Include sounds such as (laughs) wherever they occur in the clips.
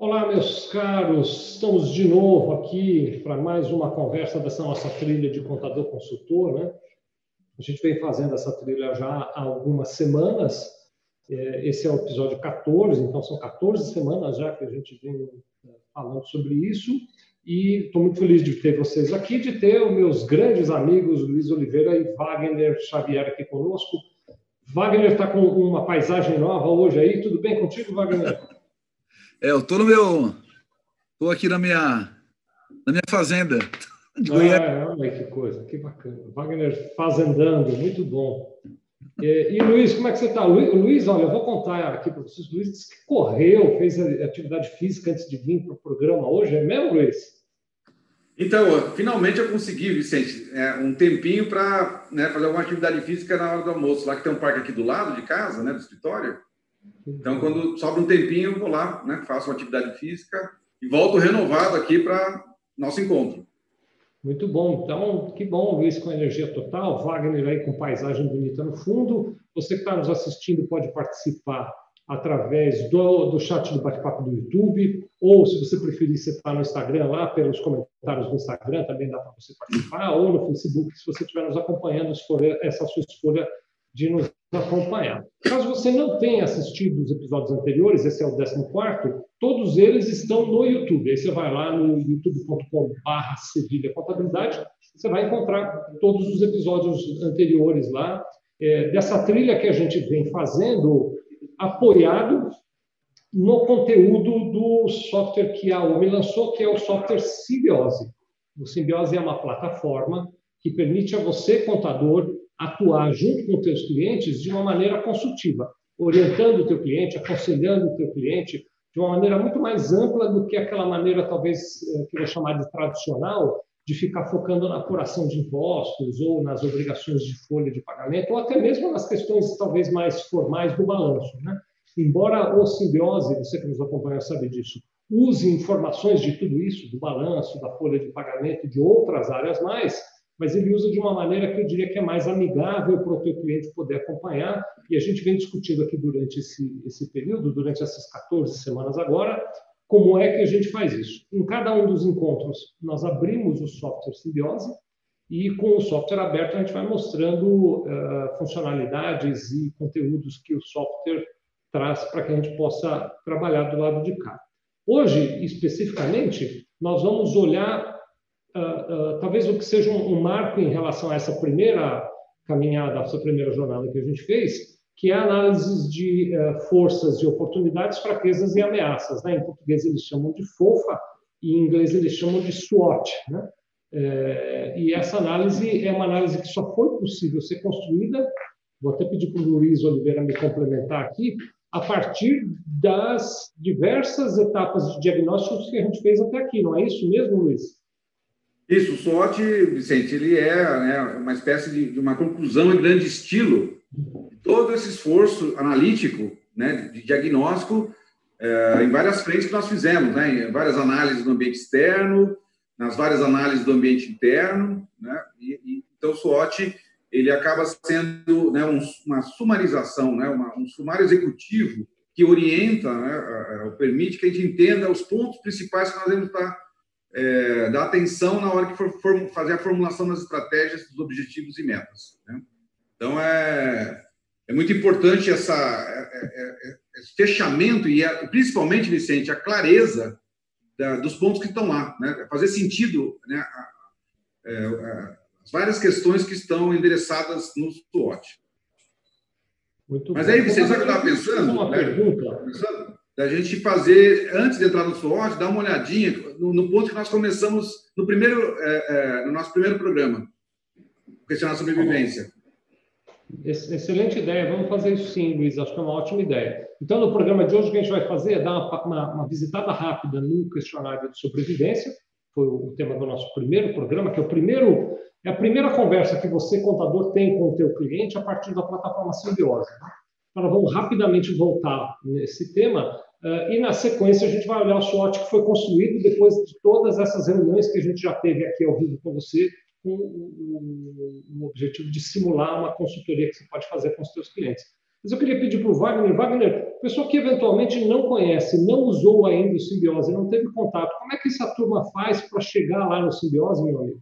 Olá, meus caros, estamos de novo aqui para mais uma conversa dessa nossa trilha de contador consultor, né? A gente vem fazendo essa trilha já há algumas semanas. É, esse é o episódio 14, então são 14 semanas já que a gente vem é, falando sobre isso. E estou muito feliz de ter vocês aqui, de ter os meus grandes amigos Luiz Oliveira e Wagner Xavier aqui conosco. Wagner está com uma paisagem nova hoje aí. Tudo bem contigo, Wagner? É, eu tô no meu. Tô aqui na minha, na minha fazenda. (laughs) Ah, olha que coisa, que bacana. Wagner fazendando, muito bom. E, e Luiz, como é que você está? Luiz, Luiz, olha, eu vou contar aqui para vocês. Luiz disse que correu, fez atividade física antes de vir para o programa hoje, é mesmo, Luiz? Então, finalmente eu consegui, Vicente, é, um tempinho para né, fazer uma atividade física na hora do almoço. Lá que tem um parque aqui do lado de casa, né, do escritório. Então, quando sobra um tempinho, eu vou lá, né, faço uma atividade física e volto renovado aqui para nosso encontro. Muito bom. Então, que bom, Luiz, com energia total. Wagner aí com paisagem bonita no fundo. Você que está nos assistindo pode participar através do, do chat do bate-papo do YouTube, ou se você preferir, você está no Instagram lá, pelos comentários do Instagram, também dá para você participar, ou no Facebook, se você estiver nos acompanhando, se for essa sua escolha de nos acompanhar. Caso você não tenha assistido os episódios anteriores, esse é o 14, todos eles estão no YouTube. Aí você vai lá no youtube.com.br Sevilha Contabilidade, você vai encontrar todos os episódios anteriores lá, é, dessa trilha que a gente vem fazendo, apoiado no conteúdo do software que a UMI lançou, que é o software Simbiose. O Simbiose é uma plataforma que permite a você, contador, atuar junto com os teus clientes de uma maneira consultiva, orientando o teu cliente, aconselhando o teu cliente de uma maneira muito mais ampla do que aquela maneira, talvez, eh, que eu vou chamar de tradicional, de ficar focando na apuração de impostos ou nas obrigações de folha de pagamento, ou até mesmo nas questões, talvez, mais formais do balanço. Né? Embora o simbiose, você que nos acompanha sabe disso, use informações de tudo isso, do balanço, da folha de pagamento, de outras áreas mais, mas ele usa de uma maneira que eu diria que é mais amigável para o teu cliente poder acompanhar, e a gente vem discutindo aqui durante esse, esse período, durante essas 14 semanas agora, como é que a gente faz isso. Em cada um dos encontros, nós abrimos o software Simbiose, e com o software aberto a gente vai mostrando uh, funcionalidades e conteúdos que o software traz para que a gente possa trabalhar do lado de cá. Hoje, especificamente, nós vamos olhar uh, talvez o que seja um, um, marco em relação a essa primeira caminhada, essa primeira jornada que a gente fez, que é a análise de uh, forças e oportunidades, fraquezas e ameaças. Né? Em português eles chamam de FOFA, e em inglês eles chamam de SWOT. Né? É, e essa análise é uma análise que só foi possível ser construída, vou até pedir para o Luiz Oliveira me complementar aqui, a partir das diversas etapas de diagnósticos que a gente fez até aqui, não é isso mesmo, Luiz? Isso, o SWOT, Vicente, ele é né, uma espécie de, de, uma conclusão em grande estilo. De todo esse esforço analítico, né, de diagnóstico, é, em várias frentes que nós fizemos, né, em várias análises do ambiente externo, nas várias análises do ambiente interno, né, e, e, então o SWOT ele acaba sendo né, um, uma sumarização, né, uma, um sumário executivo que orienta, né, permite que a gente entenda os pontos principais que nós devemos estar é, dar atenção na hora que for, for, fazer a formulação das estratégias, dos objetivos e metas. Né? Então, é, é muito importante essa, é, é, é esse fechamento e, a, principalmente, Vicente, a clareza da, dos pontos que estão lá, né? fazer sentido né? A, é, as várias questões que estão endereçadas no SWOT. Muito Mas aí, Vicente, sabe o que eu estava pensando? Uma né? pergunta. Pensando? Da gente fazer, antes de entrar no SWOT, dar uma olhadinha no, no ponto que nós começamos no primeiro, é, é, no nosso primeiro programa, questionar sobrevivência. Excelente ideia, vamos fazer isso sim, Luiz, acho que é uma ótima ideia. Então, no programa de hoje, o que a gente vai fazer é dar uma, uma, uma visitada rápida no questionário de sobrevivência, foi o tema do nosso primeiro programa, que é o primeiro, é a primeira conversa que você, contador, tem com o teu cliente a partir da plataforma Simbiose. Então, vamos rapidamente voltar nesse tema Uh, e na sequência a gente vai olhar o SWOT que foi construído depois de todas essas reuniões que a gente já teve aqui ao vivo com você, com o, objetivo de simular uma consultoria que você pode fazer com os seus clientes. Mas eu queria pedir para o Wagner, Wagner, pessoa que eventualmente não conhece, não usou ainda o simbiose, não teve contato, como é que essa turma faz para chegar lá no simbiose, meu amigo?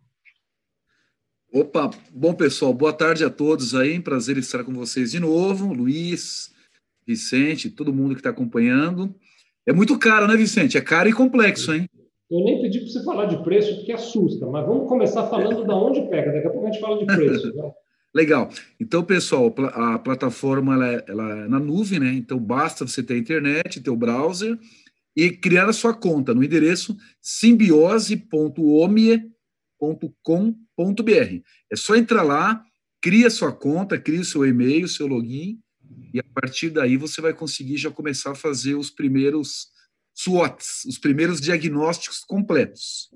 Opa, bom pessoal, boa tarde a todos aí, prazer estar com vocês de novo, Luiz, Vicente, todo mundo que está acompanhando. É muito caro, né, Vicente? É caro e complexo, hein? Eu nem pedi para você falar de preço, porque assusta, mas vamos começar falando da onde pega, daqui a pouco a gente fala de preço. Né? (laughs) Legal. Então, pessoal, a plataforma ela é, ela é na nuvem, né? Então, basta você ter internet, ter o browser e criar a sua conta no endereço simbiose.omie.com.br. É só entrar lá, cria sua conta, cria o seu e-mail, seu login, e a partir daí você vai conseguir já começar a fazer os primeiros SWOTs, os primeiros diagnósticos completos.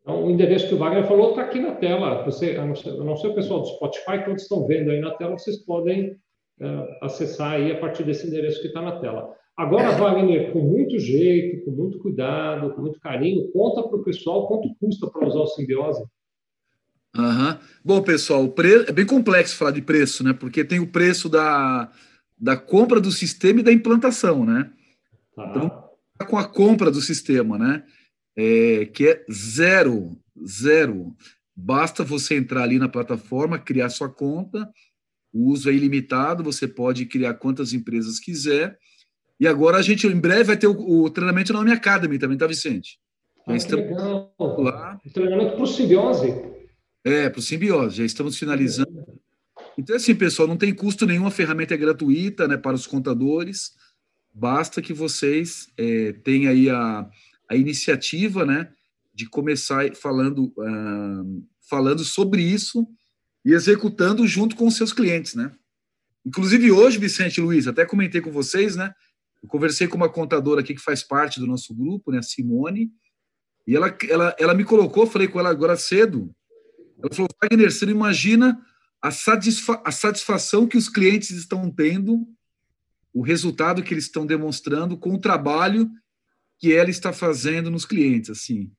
Então, o endereço que o Wagner falou está aqui na tela. Você, a não, ser, a não o pessoal do Spotify, todos estão vendo aí na tela, vocês podem uh, acessar aí a partir desse endereço que está na tela. Agora, Wagner, com muito jeito, com muito cuidado, com muito carinho, conta para o pessoal quanto custa para usar o simbiose. Uhum. Bom, pessoal, pre... é bem complexo falar de preço, né? Porque tem o preço da, da compra do sistema e da implantação, né? Tá. Então, com a compra do sistema, né? É, que é zero, zero. Basta você entrar ali na plataforma, criar sua conta, o uso é ilimitado, você pode criar quantas empresas quiser. E agora a gente, em breve, vai ter o, o treinamento na minha Academy também, tá, Vicente? Ah, estamos legal. lá. O treinamento para o simbiose. É, para o simbiose, já estamos finalizando. Então, assim, pessoal, não tem custo nenhum, a ferramenta é gratuita né, para os contadores. Basta que vocês é, tenham aí a, a iniciativa, né, de começar falando, uh, falando sobre isso e executando junto com os seus clientes, né? Inclusive hoje, Vicente Luiz, até comentei com vocês, né? Eu conversei com uma contadora aqui que faz parte do nosso grupo, né, a Simone, e ela, ela, ela me colocou, falei com ela agora cedo, ela falou, Wagner, você não imagina a, satisfa a satisfação que os clientes estão tendo, o resultado que eles estão demonstrando com o trabalho que ela está fazendo nos clientes, assim.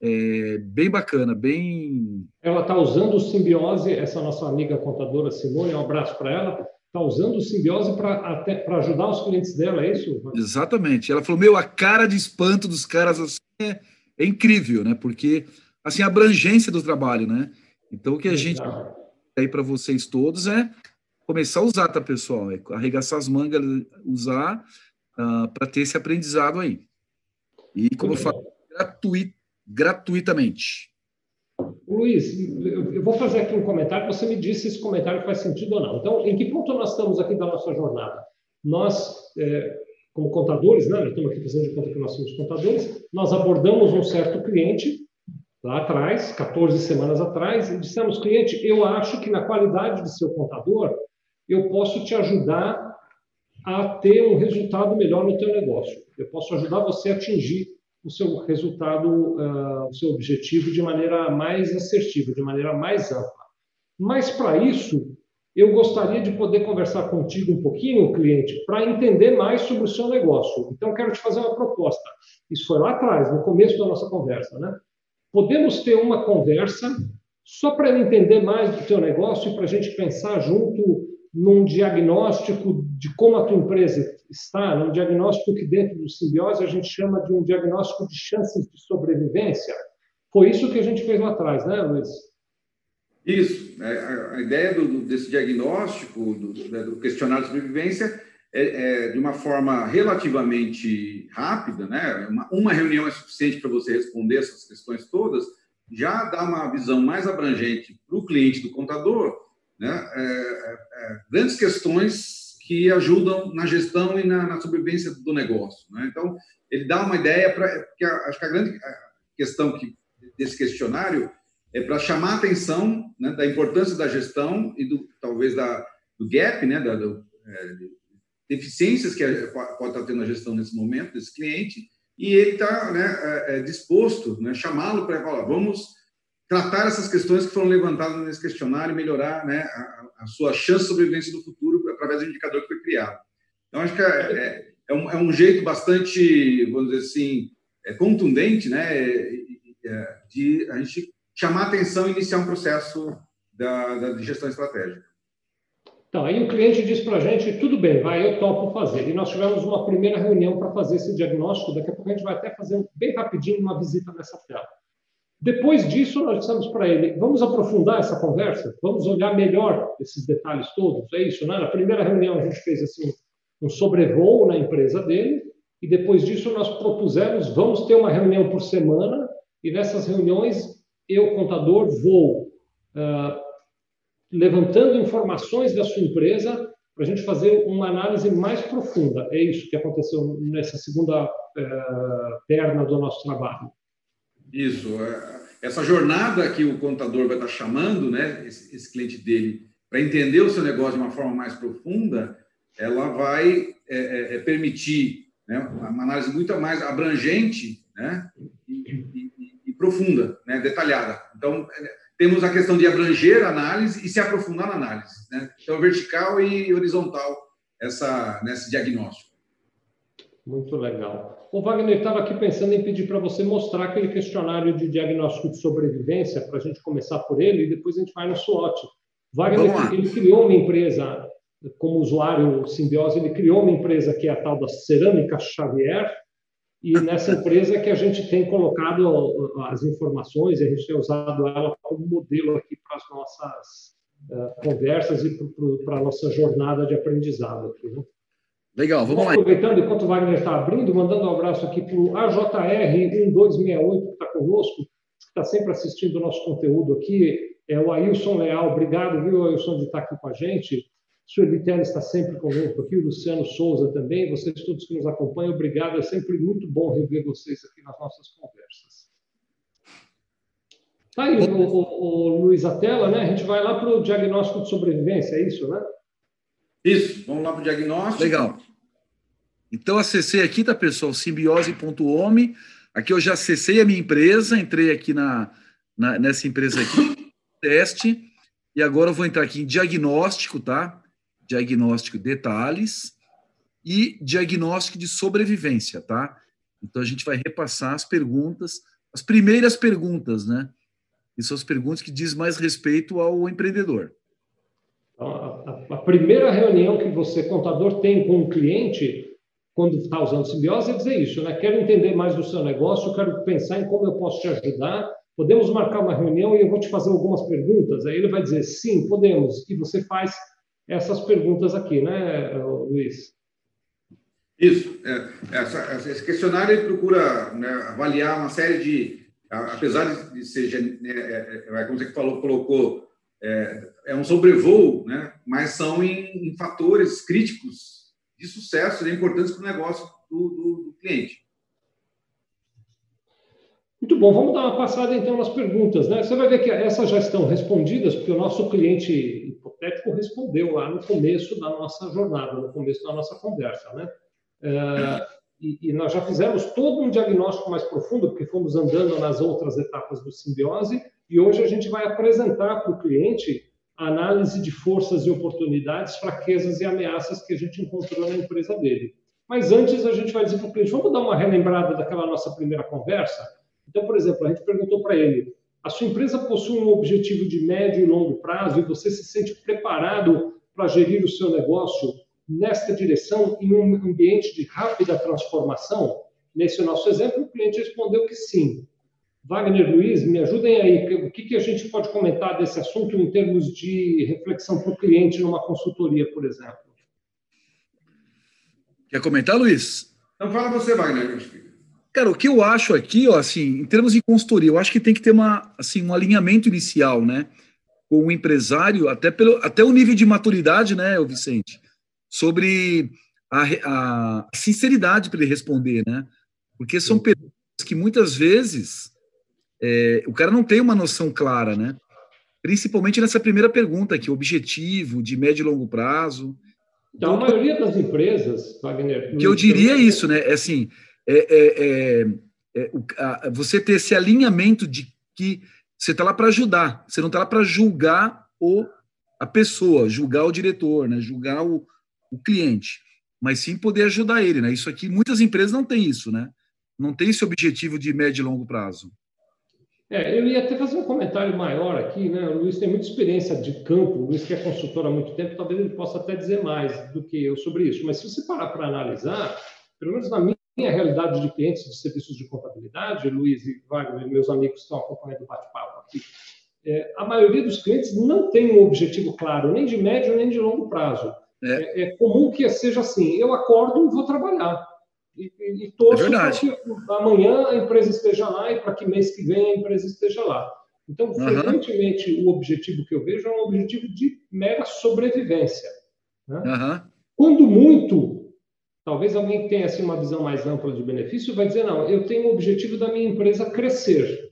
É bem bacana, bem. Ela está usando o simbiose, essa nossa amiga contadora Simone, um abraço para ela. Está usando o simbiose para ajudar os clientes dela, é isso? Exatamente. Ela falou: meu, a cara de espanto dos caras assim, é, é incrível, né? Porque assim, a abrangência do trabalho, né? Então, o que a gente aí para vocês todos é começar a usar, tá, pessoal? É arregaçar as mangas, usar uh, ah, para ter esse aprendizado aí. E, como eu falo, gratuit, gratuitamente. Luiz, eu vou fazer aqui um comentário, você me disse se esse comentário faz sentido ou não. Então, em que ponto nós estamos aqui da nossa jornada? Nós, é, como contadores, né, nós estamos aqui fazendo de conta que nós somos contadores, nós abordamos um certo cliente lá atrás, 14 semanas atrás, e dissemos, cliente, eu acho que na qualidade de seu contador, eu posso te ajudar a ter um resultado melhor no teu negócio. Eu posso ajudar você a atingir o seu resultado, uh, o seu objetivo de maneira mais assertiva, de maneira mais ampla. Mas para isso, eu gostaria de poder conversar contigo um pouquinho, cliente, para entender mais sobre o seu negócio. Então, quero te fazer uma proposta. Isso foi lá atrás, no começo da nossa conversa, né? Podemos ter uma conversa só para entender mais do teu negócio e para a gente pensar junto num diagnóstico de como a tua empresa está, num diagnóstico que dentro do simbiose a gente chama de um diagnóstico de chances de sobrevivência. Foi isso que a gente fez lá atrás, né, Luiz? Isso. É, a ideia do, desse diagnóstico, do, né, do, questionário de sobrevivência, é, é, de uma forma relativamente rápida, né? Uma, uma reunião é suficiente para você responder essas questões todas, já dá uma visão mais abrangente para o cliente do contador né? É, é, é, grandes questões que ajudam na gestão e na, na sobrevivência do negócio. Né? Então, ele dá uma ideia para. Acho que a grande questão que, desse questionário é para chamar a atenção né, da importância da gestão e do talvez da, do gap, né, da, do, é, deficiências que pode estar tendo a gestão nesse momento desse cliente e ele está né, é, disposto, né, chamá-lo para falar, vamos tratar essas questões que foram levantadas nesse questionário e melhorar né, a, a, sua chance de sobrevivência do futuro através do indicador que foi criado. Então, acho que é, é, é, um, é um, jeito bastante, vamos dizer assim, é contundente né, é, de a gente chamar atenção e iniciar um processo da, da, gestão estratégica. Então, aí o cliente diz para a gente, tudo bem, vai, eu topo fazer. E nós tivemos uma primeira reunião para fazer esse diagnóstico, daqui a pouco a gente vai até fazer bem rapidinho uma visita nessa tela. Depois disso, nós dissemos para ele, vamos aprofundar essa conversa, vamos olhar melhor esses detalhes todos, é isso, né? Na primeira reunião a gente fez assim um sobrevoo na empresa dele, e depois disso nós propusemos, vamos ter uma reunião por semana, e nessas reuniões eu, contador, vou uh, levantando informações da sua empresa para a gente fazer uma análise mais profunda. É isso que aconteceu nessa segunda uh, perna do nosso trabalho. Isso. É, essa jornada que o contador vai estar chamando, né, esse, esse cliente dele, para entender o seu negócio de uma forma mais profunda, ela vai é, é, é permitir né, uma análise muito mais abrangente né, e, e, e profunda, né, detalhada. Então, temos a questão de abranger a análise e se aprofundar na análise. Né? Então, vertical e horizontal essa, nesse diagnóstico. Muito legal. O Wagner estava aqui pensando em pedir para você mostrar aquele questionário de diagnóstico de sobrevivência, para a gente começar por ele e depois a gente vai no SWOT. Wagner, ele criou uma empresa, como usuário Simbiose, ele criou uma empresa que é a tal da Cerâmica Xavier, e nessa empresa que a gente tem colocado as informações, e a gente tem usado ela como modelo aqui para as nossas uh, conversas e para a nossa jornada de aprendizado. Aqui, né? Legal, vamos lá. Aproveitando, enquanto o Wagner está abrindo, mandando um abraço aqui para o AJR1268, que está conosco, que está sempre assistindo o nosso conteúdo aqui. É o Ailson Leal. Obrigado, viu, Ailson, de estar aqui com a gente. Sueli Tela está sempre conosco aqui, o Luciano Souza também, vocês todos que nos acompanham, obrigado. É sempre muito bom rever vocês aqui nas nossas conversas. Tá aí, o, o, o Luiz Atela, né? A gente vai lá para o diagnóstico de sobrevivência, é isso, né? Isso, vamos lá para o diagnóstico. Legal. Então, acessei aqui, tá, pessoal? Simbiose.home. Aqui eu já acessei a minha empresa, entrei aqui na, na, nessa empresa aqui, teste, e agora eu vou entrar aqui em diagnóstico, tá? Diagnóstico detalhes e diagnóstico de sobrevivência, tá? Então a gente vai repassar as perguntas, as primeiras perguntas, né? E são as perguntas que diz mais respeito ao empreendedor. Então, a, primeira reunião que você, contador, tem com o cliente, quando está usando simbiose, é dizer isso, né? Quero entender mais do seu negócio, quero pensar em como eu posso te ajudar. Podemos marcar uma reunião e eu vou te fazer algumas perguntas. Aí ele vai dizer, sim, podemos. E você faz essas perguntas aqui, né, Luiz? Isso. É, essa, esse questionário ele procura né, avaliar uma série de, apesar de ser, né, é, é, como você falou, colocou, é, é, um sobrevoo, né, mas são em, em fatores críticos de sucesso e importantes para o negócio do, do, do cliente. Muito bom, vamos dar uma passada então nas perguntas. Né? Você vai ver que essas já estão respondidas, porque o nosso cliente hipotético respondeu lá no começo da nossa jornada, no começo da nossa conversa. Né? É, e, e, nós já fizemos todo um diagnóstico mais profundo, porque fomos andando nas outras etapas do simbiose, e hoje a gente vai apresentar para o cliente a análise de forças e oportunidades, fraquezas e ameaças que a gente encontrou na empresa dele. Mas antes a gente vai dizer para o cliente, vamos dar uma relembrada daquela nossa primeira conversa? Então, por exemplo, a gente perguntou para ele: a sua empresa possui um objetivo de médio e longo prazo e você se sente preparado para gerir o seu negócio nesta direção em um ambiente de rápida transformação? Nesse nosso exemplo, o cliente respondeu que sim. Wagner Luiz, me ajudem aí. O que, que a gente pode comentar desse assunto em termos de reflexão para o cliente numa consultoria, por exemplo? Quer comentar, Luiz? Então, fala você, Wagner. Cara, o que eu acho aqui, ó, assim, em termos de consultoria, eu acho que tem que ter uma, assim, um alinhamento inicial, né, com o empresário, até pelo, até o nível de maturidade, né, o Vicente, sobre a, a sinceridade para ele responder, né, porque são perguntas que muitas vezes é, o cara não tem uma noção clara, né, principalmente nessa primeira pergunta aqui, objetivo de médio e longo prazo. Então, a maioria das empresas, Wagner... Que eu diria isso, né, é assim, é, é, é, é a, você ter esse alinhamento de que você está lá para ajudar, você não está lá para julgar o, a pessoa, julgar o diretor, né, julgar o, o cliente, mas sim poder ajudar ele. Né? Isso aqui, muitas empresas não têm isso, né? não tem esse objetivo de médio e longo prazo. É, eu ia até fazer um comentário maior aqui, né? O Luiz tem muita experiência de campo, o Luiz que é consultor há muito tempo, talvez ele possa até dizer mais do que eu sobre isso. Mas se você parar para analisar, pelo menos na minha realidade de clientes de serviços de contabilidade, Luiz e Wagner, meus amigos que estão acompanhando o bate-papo aqui, é, a maioria dos clientes não tem um objetivo claro, nem de médio nem de longo prazo. É, é, é comum que seja assim: eu acordo e vou trabalhar. E, e, e torço é para que amanhã a empresa esteja lá e para que mês que vem a empresa esteja lá. Então, frequentemente, o objetivo que eu vejo é um objetivo de mera sobrevivência. Né? Uhum. Quando muito, talvez alguém tenha assim, uma visão mais ampla de benefício, vai dizer: não, eu tenho o objetivo da minha empresa crescer.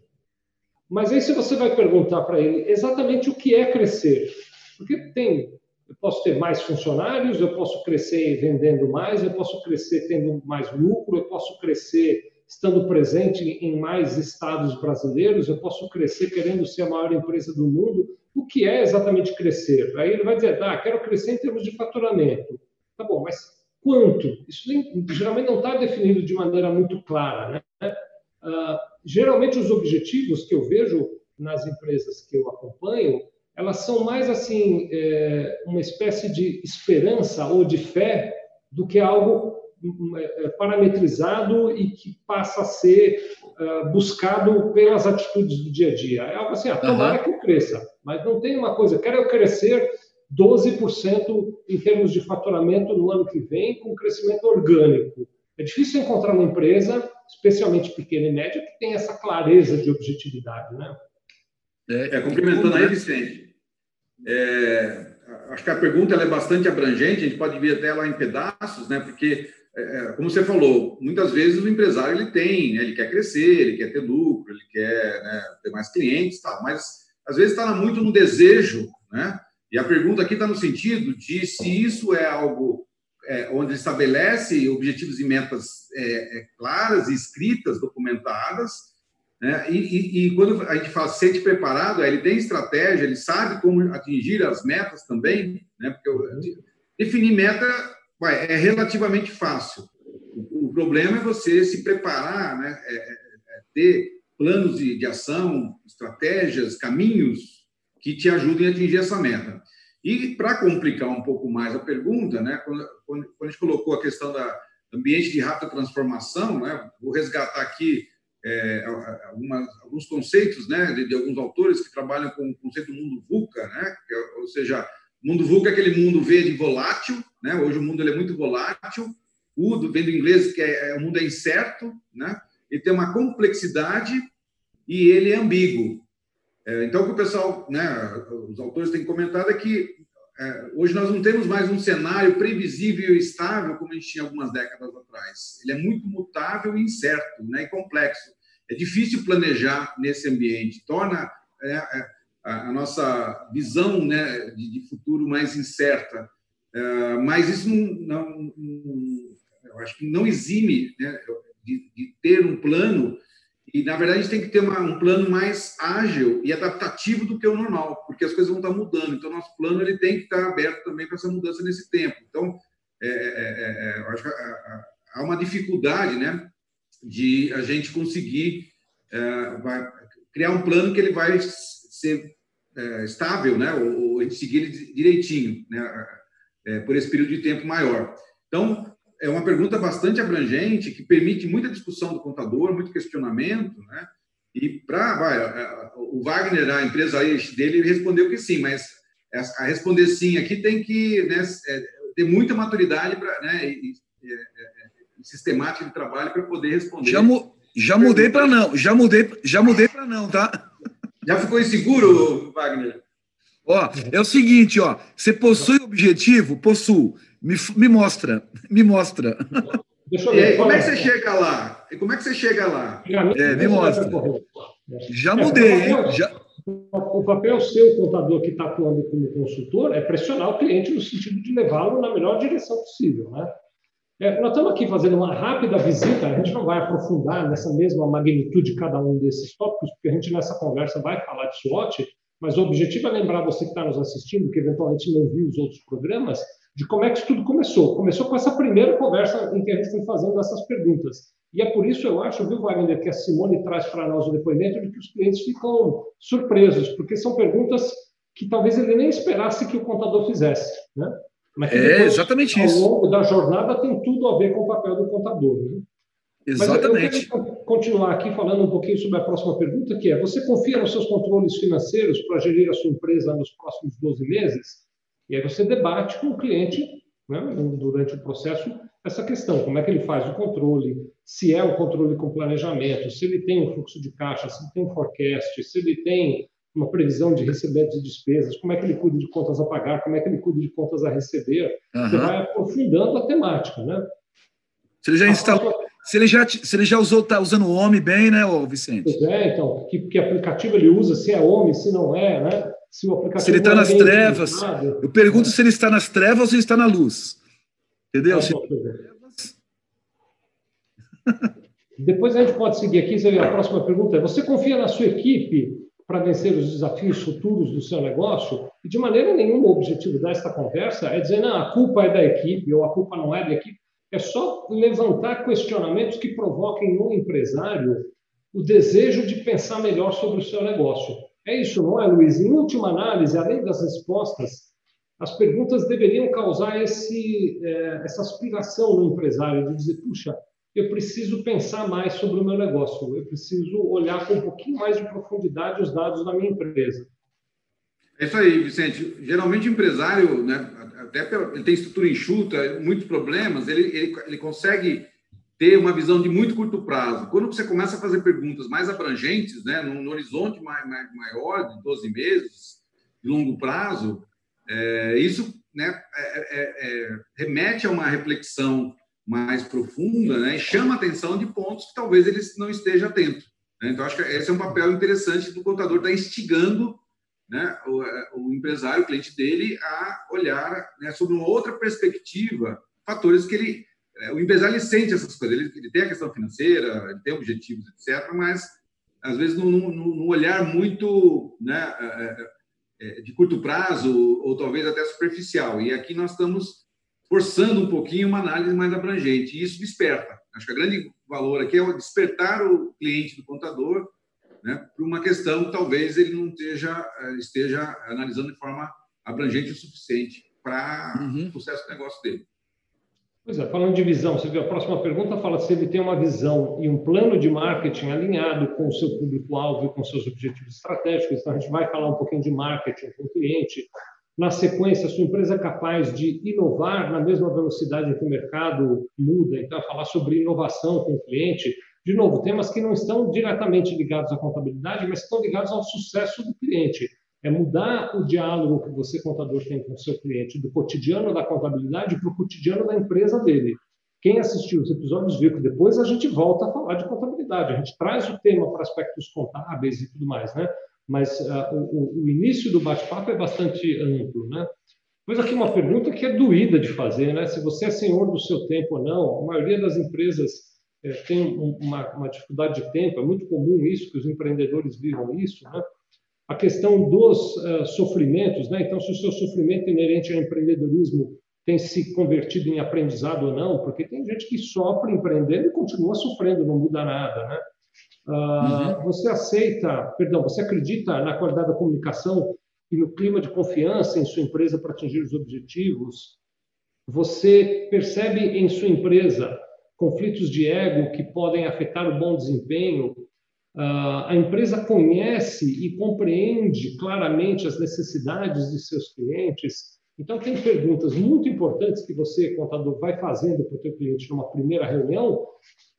Mas aí, se você vai perguntar para ele exatamente o que é crescer, porque tem eu posso ter mais funcionários, eu posso crescer vendendo mais, eu posso crescer tendo mais lucro, eu posso crescer estando presente em mais estados brasileiros, eu posso crescer querendo ser a maior empresa do mundo. O que é exatamente crescer? Aí ele vai dizer, ah, quero crescer em termos de faturamento. Tá bom, mas quanto? Isso geralmente não está definido de maneira muito clara. Né? Uh, geralmente os objetivos que eu vejo nas empresas que eu acompanho elas são mais assim é, uma espécie de esperança ou de fé do que algo hum, é, é, parametrizado e que passa a ser uh, buscado pelas atitudes do dia a dia. É algo assim, ah, tomara uhum. que eu cresça, mas não tem uma coisa, quero eu crescer 12% em termos de faturamento no ano que vem com crescimento orgânico. É difícil encontrar uma empresa, especialmente pequena e média, que tenha essa clareza de objetividade, né? É, é complementando aí, Vicente, é, acho que a pergunta é bastante abrangente, a gente pode ver até ela em pedaços, né? Porque, é, é, como você falou, muitas vezes o empresário ele tem, né? ele quer crescer, ele quer ter lucro, ele quer né, ter mais clientes, tal, mas às vezes está muito no desejo, né? E a pergunta aqui está no sentido de se isso é algo é, onde estabelece objetivos e metas é, é, claras, escritas, documentadas, né? E, e, e, quando a gente fala sente preparado, ele tem estratégia, ele sabe como atingir as metas também, né? porque definir meta vai, é relativamente fácil. O, o, problema é você se preparar, né? É, é, é ter planos de, de ação, estratégias, caminhos que te ajudem a atingir essa meta. E para complicar um pouco mais a pergunta, né, quando, quando, a gente colocou a questão da ambiente de rápida transformação, né, vou resgatar aqui é, algumas, alguns conceitos né, de, de, alguns autores que trabalham com o conceito do mundo VUCA, né, é, ou seja, mundo VUCA é aquele mundo verde volátil, né, hoje o mundo ele é muito volátil, o do, vem do inglês que é, é, o mundo é incerto, né, ele tem uma complexidade e ele é ambíguo. É, então, o que o pessoal, né, os autores têm comentado é que é, hoje nós não temos mais um cenário previsível e estável como a gente tinha algumas décadas atrás. Ele é muito mutável e incerto né, e complexo. É difícil planejar nesse ambiente, torna é, é, a, a, nossa visão né, de, de futuro mais incerta. É, mas isso não, não, não, eu acho que não exime né, de, de ter um plano e, na verdade, a gente tem que ter uma, um plano mais ágil e adaptativo do que o normal, porque as coisas vão estar mudando. Então, nosso plano ele tem que estar aberto também para essa mudança nesse tempo. Então, é, é, é, é acho que há uma dificuldade né, de a gente conseguir é, criar um plano que ele vai ser é, estável, né, ou, ou seguir ele direitinho, né, por esse período de tempo maior. Então, é uma pergunta bastante abrangente, que permite muita discussão do contador, muito questionamento, né? E para o Wagner, a empresa dele, respondeu que sim, mas a responder sim aqui tem que né, é, ter muita maturidade para né, e, e, e, sistemática de trabalho para poder responder. Já, mu já mudei para não, já mudei, já mudei para não, tá? Já ficou inseguro, Wagner? Ó, é o seguinte, ó, você possui objetivo? Possuo. Me, me mostra, me mostra. Deixa eu ver, e aí, como é que você chega lá? E como é que você chega lá? É, me mostra. Já mudei, hein? Já... O papel seu, contador que está atuando como consultor, é pressionar o cliente no sentido de levá-lo na melhor direção possível, né? É, nós estamos aqui fazendo uma rápida visita, a gente não vai aprofundar nessa mesma magnitude de cada um desses tópicos, porque a gente nessa conversa vai falar de SWOT, mas o objetivo é lembrar você que está nos assistindo, que eventualmente não viu os outros programas, de como é que isso tudo começou. Começou com essa primeira conversa em que a gente foi fazendo essas perguntas. E é por isso, eu acho, viu, Wagner, que a Simone traz para nós o depoimento de que os clientes ficam surpresos, porque são perguntas que talvez ele nem esperasse que o contador fizesse. Né? Mas é depois, exatamente ao isso. Ao longo da jornada tem tudo a ver com o papel do contador. Né? Exatamente. Mas eu quero continuar aqui falando um pouquinho sobre a próxima pergunta, que é: você confia nos seus controles financeiros para gerir a sua empresa nos próximos 12 meses? E aí você debate com o cliente, né, durante o processo, essa questão: como é que ele faz o controle, se é um controle com planejamento, se ele tem um fluxo de caixa, se ele tem um forecast, se ele tem uma previsão de recebimentos e despesas, como é que ele cuida de contas a pagar, como é que ele cuida de contas a receber. Uhum. Você vai aprofundando a temática, né? Se ele já instalou, se ele já, se ele já usou, está usando o OMI bem, né, ô Vicente? Pois é, então, que, que aplicativo ele usa, se é OMI, se não é, né? Se, o aplicativo se ele está é nas trevas. Eu pergunto é. se ele está nas trevas ou se ele está na luz. Entendeu? É, se... Depois a gente pode seguir aqui, a próxima pergunta é: você confia na sua equipe para vencer os desafios futuros do seu negócio? E de maneira nenhuma o objetivo desta conversa é dizer, não, a culpa é da equipe ou a culpa não é da equipe. É só levantar questionamentos que provoquem no empresário o desejo de pensar melhor sobre o seu negócio. É isso, não é, Luiz? Em última análise, além das respostas, as perguntas deveriam causar esse, é, essa aspiração no empresário de dizer, puxa, eu preciso pensar mais sobre o meu negócio, eu preciso olhar com um pouquinho mais de profundidade os dados da minha empresa. É isso aí, Vicente. Geralmente o empresário, né, até ele tem estrutura enxuta, muitos problemas, ele, ele, ele consegue ter uma visão de muito curto prazo. Quando você começa a fazer perguntas mais abrangentes, né, num, horizonte mais, mais, maior, de 12 meses, de longo prazo, é, isso né, é, é, é remete a uma reflexão mais profunda né, e chama a atenção de pontos que talvez ele não esteja atento. Né? Então, acho que esse é um papel interessante do contador estar tá instigando né, o, o, empresário, o cliente dele, a olhar né, sobre uma outra perspectiva, fatores que ele. É, o empresário ele sente essas coisas, ele, ele, tem a questão financeira, ele tem objetivos, etc., mas às vezes num, olhar muito né, é, é, de curto prazo, ou talvez até superficial. E aqui nós estamos forçando um pouquinho uma análise mais abrangente. E isso desperta. Acho que o grande valor aqui é despertar o cliente do contador né, para uma questão que talvez ele não esteja, esteja analisando de forma abrangente o suficiente para uhum. o sucesso do negócio dele. Pois é, falando de visão, você viu a próxima pergunta fala se ele tem uma visão e um plano de marketing alinhado com o seu público-alvo e com seus objetivos estratégicos. Então, a gente vai falar um pouquinho de marketing com o cliente, na sequência, sua empresa é capaz de inovar na mesma velocidade que o mercado muda, então, falar sobre inovação com o cliente. De novo, temas que não estão diretamente ligados à contabilidade, mas estão ligados ao sucesso do cliente. É mudar o diálogo que você, contador, tem com o seu cliente, do cotidiano da contabilidade para o cotidiano da empresa dele. Quem assistiu os episódios viu que depois a gente volta a falar de contabilidade, a gente traz o tema para aspectos contábeis e tudo mais, né? mas uh, o, o, início do bate-papo é bastante amplo, né? Pois aqui uma pergunta que é doída de fazer, né? Se você é senhor do seu tempo ou não, a maioria das empresas é, tem uma, uma, dificuldade de tempo, é muito comum isso, que os empreendedores vivam isso, né? A questão dos uh, sofrimentos, né? Então, se o seu sofrimento inerente ao empreendedorismo tem se convertido em aprendizado ou não, porque tem gente que sofre empreendendo e continua sofrendo, não muda nada, né? Uh, uhum. Você aceita, perdão, você acredita na qualidade da comunicação e no clima de confiança em sua empresa para atingir os objetivos? Você percebe em sua empresa conflitos de ego que podem afetar o bom desempenho? Uh, a empresa conhece e compreende claramente as necessidades de seus clientes? Então, tem perguntas muito importantes que você, contador, vai fazendo para o seu cliente numa primeira reunião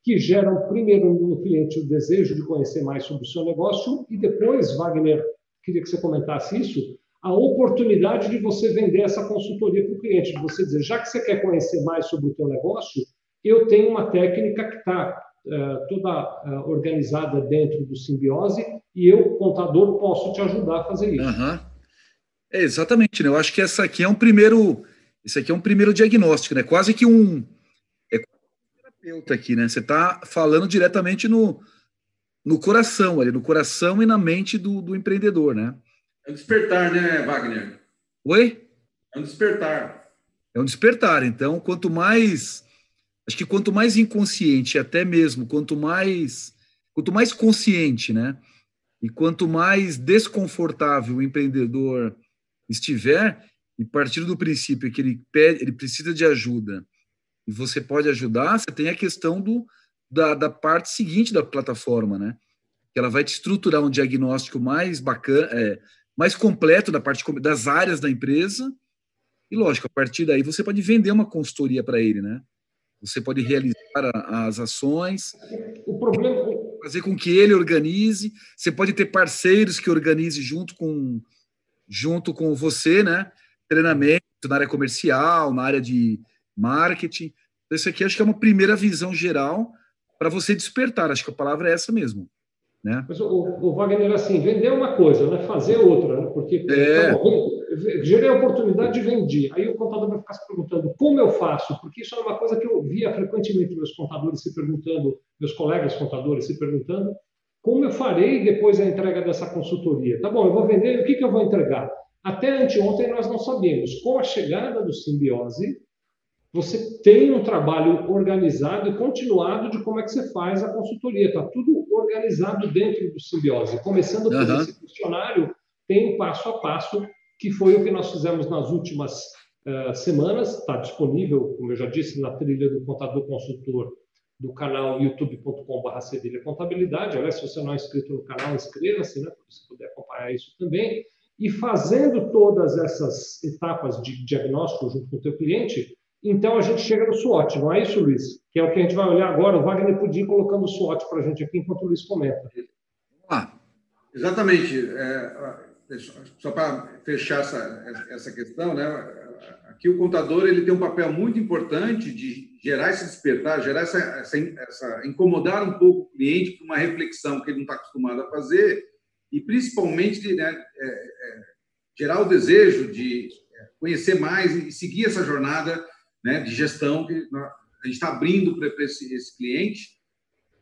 que geram, primeiro, no cliente o desejo de conhecer mais sobre o seu negócio e depois, Wagner, queria que você comentasse isso, a oportunidade de você vender essa consultoria para o cliente, de você dizer, já que você quer conhecer mais sobre o seu negócio, eu tenho uma técnica que está toda uh, organizada dentro do Simbiose e eu, contador, posso te ajudar a fazer isso. Uhum. É, exatamente, né? Eu acho que essa aqui é um primeiro, esse aqui é um primeiro diagnóstico, né? Quase que um terapeuta aqui, né? Você está falando diretamente no, no coração, ali, no coração e na mente do, do empreendedor, né? É um despertar, né, Wagner? Oi? É um despertar. É um despertar. Então, quanto mais Acho que quanto mais inconsciente, até mesmo, quanto mais, quanto mais consciente, né? E quanto mais desconfortável o empreendedor estiver, e partir do princípio que ele pede, ele precisa de ajuda e você pode ajudar, você tem a questão do, da, da parte seguinte da plataforma, né? Que ela vai te estruturar um diagnóstico mais bacana, é, mais completo da parte das áreas da empresa. E lógico, a partir daí você pode vender uma consultoria para ele, né? Você pode realizar as ações. O problema fazer com que ele organize. Você pode ter parceiros que organize junto com junto com você, né? Treinamento na área comercial, na área de marketing. Então, isso aqui acho que é uma primeira visão geral para você despertar. Acho que a palavra é essa mesmo. Né? Mas o, o Wagner, assim, vender uma coisa, né? fazer outra, né? porque é. tá bom, gerei a oportunidade de vender. Aí o contador vai ficar se perguntando como eu faço, porque isso é uma coisa que eu via frequentemente meus contadores se perguntando, meus colegas contadores se perguntando, como eu farei depois a entrega dessa consultoria? Tá bom, eu vou vender, o que, que eu vou entregar? Até anteontem nós não sabíamos. Com a chegada do simbiose, você tem um trabalho organizado e continuado de como é que você faz a consultoria. Está tudo organizado dentro do simbiose. Começando por uhum. esse questionário, tem passo a passo, que foi o que nós fizemos nas últimas uh, semanas. Está disponível, como eu já disse, na trilha do Contador Consultor do canal youtube.com.br Contabilidade. Aliás, se você não é inscrito no canal, inscreva-se, né, para você poder acompanhar isso também. E fazendo todas essas etapas de diagnóstico junto com o teu cliente, então a gente chega no SWOT, não é isso, Luiz? Que é o que a gente vai olhar agora. O Wagner ir colocando o SWOT para a gente aqui enquanto o Luiz comenta. Ah, exatamente. É, só para fechar essa, essa questão, né? Aqui o contador ele tem um papel muito importante de gerar esse despertar, gerar essa, essa, essa incomodar um pouco o cliente para uma reflexão que ele não está acostumado a fazer e principalmente né, é, é, gerar o desejo de é, conhecer mais e seguir essa jornada né, de gestão que a gente está abrindo para esse, esse, cliente.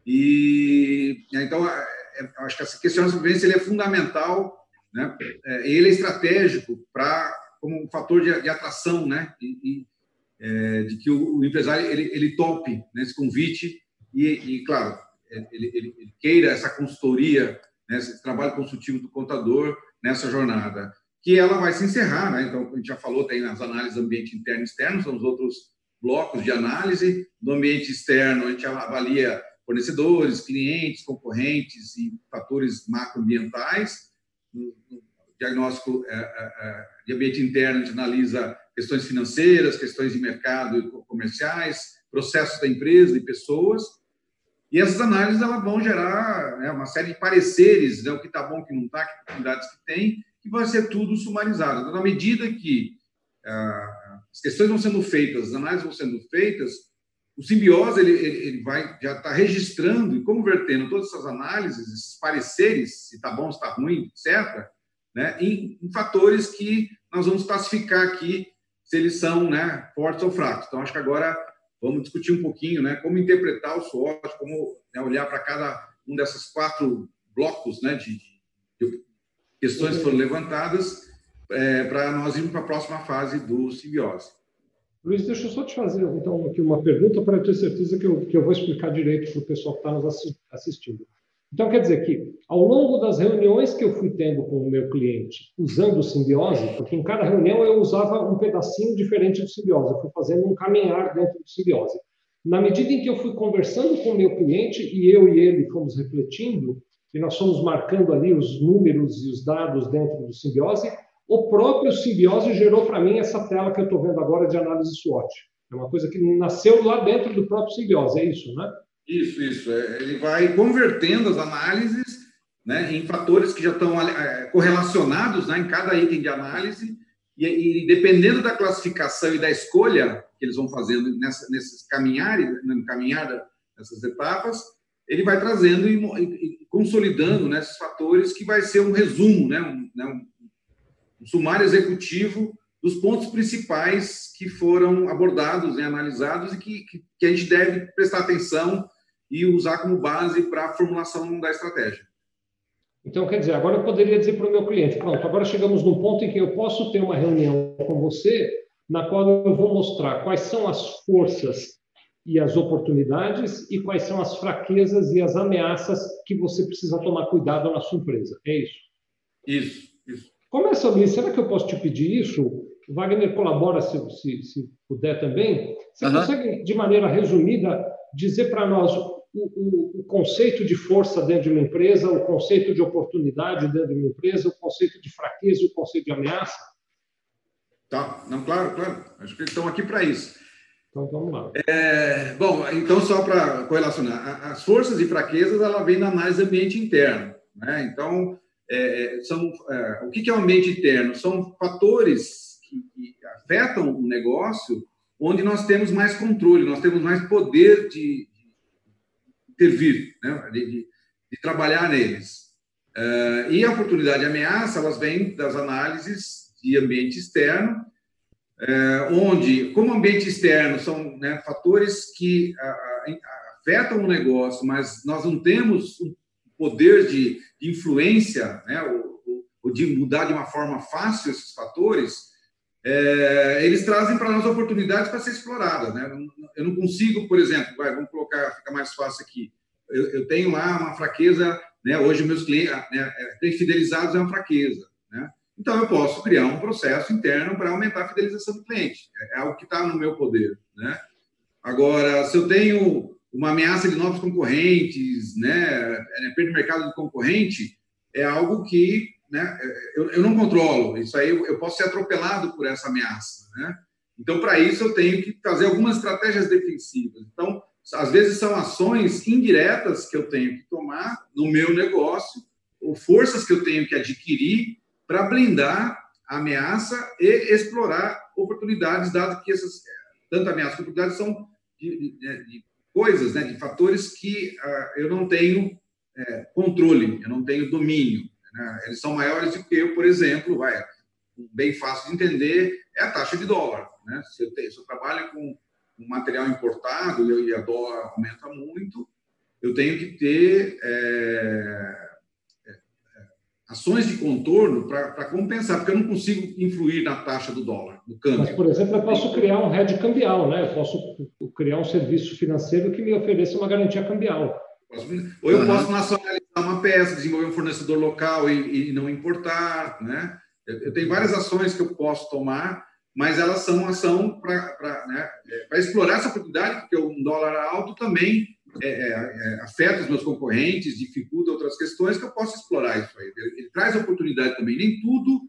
E então, é, é, acho que essa questão de sobrevivência é fundamental, né? É, ele é estratégico para como um fator de, de atração, né? E, e é, de que o, o, empresário ele, ele tope nesse convite e, e claro, ele, ele, ele, queira essa consultoria, né, esse trabalho consultivo do contador nessa jornada que ela vai se encerrar, né? Então, a gente já falou, tem as análises ambiente interno e externo, são os outros blocos de análise. Do ambiente externo, a gente avalia fornecedores, clientes, concorrentes e fatores macroambientais. Diagnóstico é, é, é, de ambiente interno, a gente analisa questões financeiras, questões de mercado e comerciais, processos da empresa e pessoas. E essas análises elas vão gerar né, uma série de pareceres, né, o que está bom, o que não está, que oportunidades que tem, que vai ser tudo sumarizado. Então, na medida que ah, as questões vão sendo feitas, as análises vão sendo feitas, o simbiose ele, ele vai já está registrando e convertendo todas essas análises, esses pareceres, se está bom, se está ruim, etc., né, em, em, fatores que nós vamos classificar aqui se eles são né, fortes ou fracos. Então, acho que agora vamos discutir um pouquinho né, como interpretar o SWOT, como né, olhar para cada um desses quatro blocos né, de, de, questões foram levantadas é, para nós irmos para a próxima fase do simbiose. Luiz, deixa eu só te fazer então aqui uma pergunta para ter certeza que eu, que eu vou explicar direito para o pessoal que está nos assistindo. Então, quer dizer que, ao longo das reuniões que eu fui tendo com o meu cliente, usando o simbiose, porque em cada reunião eu usava um pedacinho diferente do simbiose, eu fui fazendo um caminhar dentro do simbiose. Na medida em que eu fui conversando com o meu cliente e eu e ele fomos refletindo, e nós fomos marcando ali os números e os dados dentro do simbiose, o próprio simbiose gerou para mim essa tela que eu estou vendo agora de análise SWOT. É uma coisa que nasceu lá dentro do próprio simbiose, é isso, né? Isso, isso. É, ele vai convertendo as análises né, em fatores que já estão é, correlacionados né, em cada item de análise, e, e, dependendo da classificação e da escolha que eles vão fazendo nessa, nesses caminhares, no caminhar dessas etapas, ele vai trazendo e, e consolidando né, esses fatores, que vai ser um resumo, né, um, né, um sumário executivo dos pontos principais que foram abordados, né, analisados e que, que, que, a gente deve prestar atenção e usar como base para a formulação da estratégia. Então, quer dizer, agora eu poderia dizer para o meu cliente: pronto, agora chegamos num ponto em que eu posso ter uma reunião com você, na qual eu vou mostrar quais são as forças e as oportunidades e quais são as fraquezas e as ameaças que você precisa tomar cuidado na sua empresa. É isso? Isso, isso. Começa, Luiz. Será que eu posso te pedir isso? O Wagner colabora, se, se, se puder também. Você uhum. consegue, de maneira resumida, dizer para nós o, o, o, conceito de força dentro de uma empresa, o conceito de oportunidade dentro de uma empresa, o conceito de fraqueza o conceito de ameaça? Tá, não, claro, claro. Acho que estão aqui para isso. Então vamos lá. É, bom, então só para correlacionar, as forças e fraquezas ela vem da análise ambiente interno, né? Então é, é são é, o que é o ambiente interno? São fatores que, que, afetam o negócio, onde nós temos mais controle, nós temos mais poder de, intervir, né? de, de, de trabalhar neles. Uh, e a oportunidade e ameaça elas vêm das análises de ambiente externo é, onde, como ambiente externo, são né, fatores que afetam o negócio, mas nós não temos o poder de, de influência, né, ou, ou, de mudar de uma forma fácil esses fatores, é, eles trazem para nós oportunidades para ser exploradas. Né? Eu não consigo, por exemplo, vai, vamos colocar, fica mais fácil aqui. Eu, eu tenho lá uma fraqueza, né, hoje meus clientes, né, ter fidelizados é uma fraqueza. Né? Então, eu posso criar um processo interno para aumentar a fidelização do cliente. É algo que está no meu poder. Né? Agora, se eu tenho uma ameaça de novos concorrentes, né, é, perda de mercado de concorrente, é algo que né, eu, eu não controlo. Isso aí eu, eu posso ser atropelado por essa ameaça. Né? Então, para isso, eu tenho que fazer algumas estratégias defensivas. Então, às vezes são ações indiretas que eu tenho que tomar no meu negócio, ou forças que eu tenho que adquirir para blindar a ameaça e explorar oportunidades, dado que essas, tanto ameaças como oportunidades são de, de, de coisas, né, de fatores que uh, eu não tenho é, controle, eu não tenho domínio. Né? Eles são maiores do que eu, por exemplo, vai, bem fácil de entender, é a taxa de dólar. Né? Se, eu tenho, se eu trabalho com um material importado e a dólar aumenta muito, eu tenho que ter é, ações de contorno para compensar, porque eu não consigo influir na taxa do dólar, do câmbio. Mas, por exemplo, eu posso criar um hedge cambial, né? Eu posso criar um serviço financeiro que me ofereça uma garantia cambial. Ou eu uhum. posso nacionalizar uma peça, desenvolver um fornecedor local e, e não importar, né? Eu, eu, tenho várias ações que eu posso tomar, mas elas são uma ação para né, é, explorar essa oportunidade, porque um dólar alto também é, é, é, afeta os meus concorrentes, dificulta outras questões, que eu posso explorar isso aí. Ele, ele traz oportunidade também. Nem tudo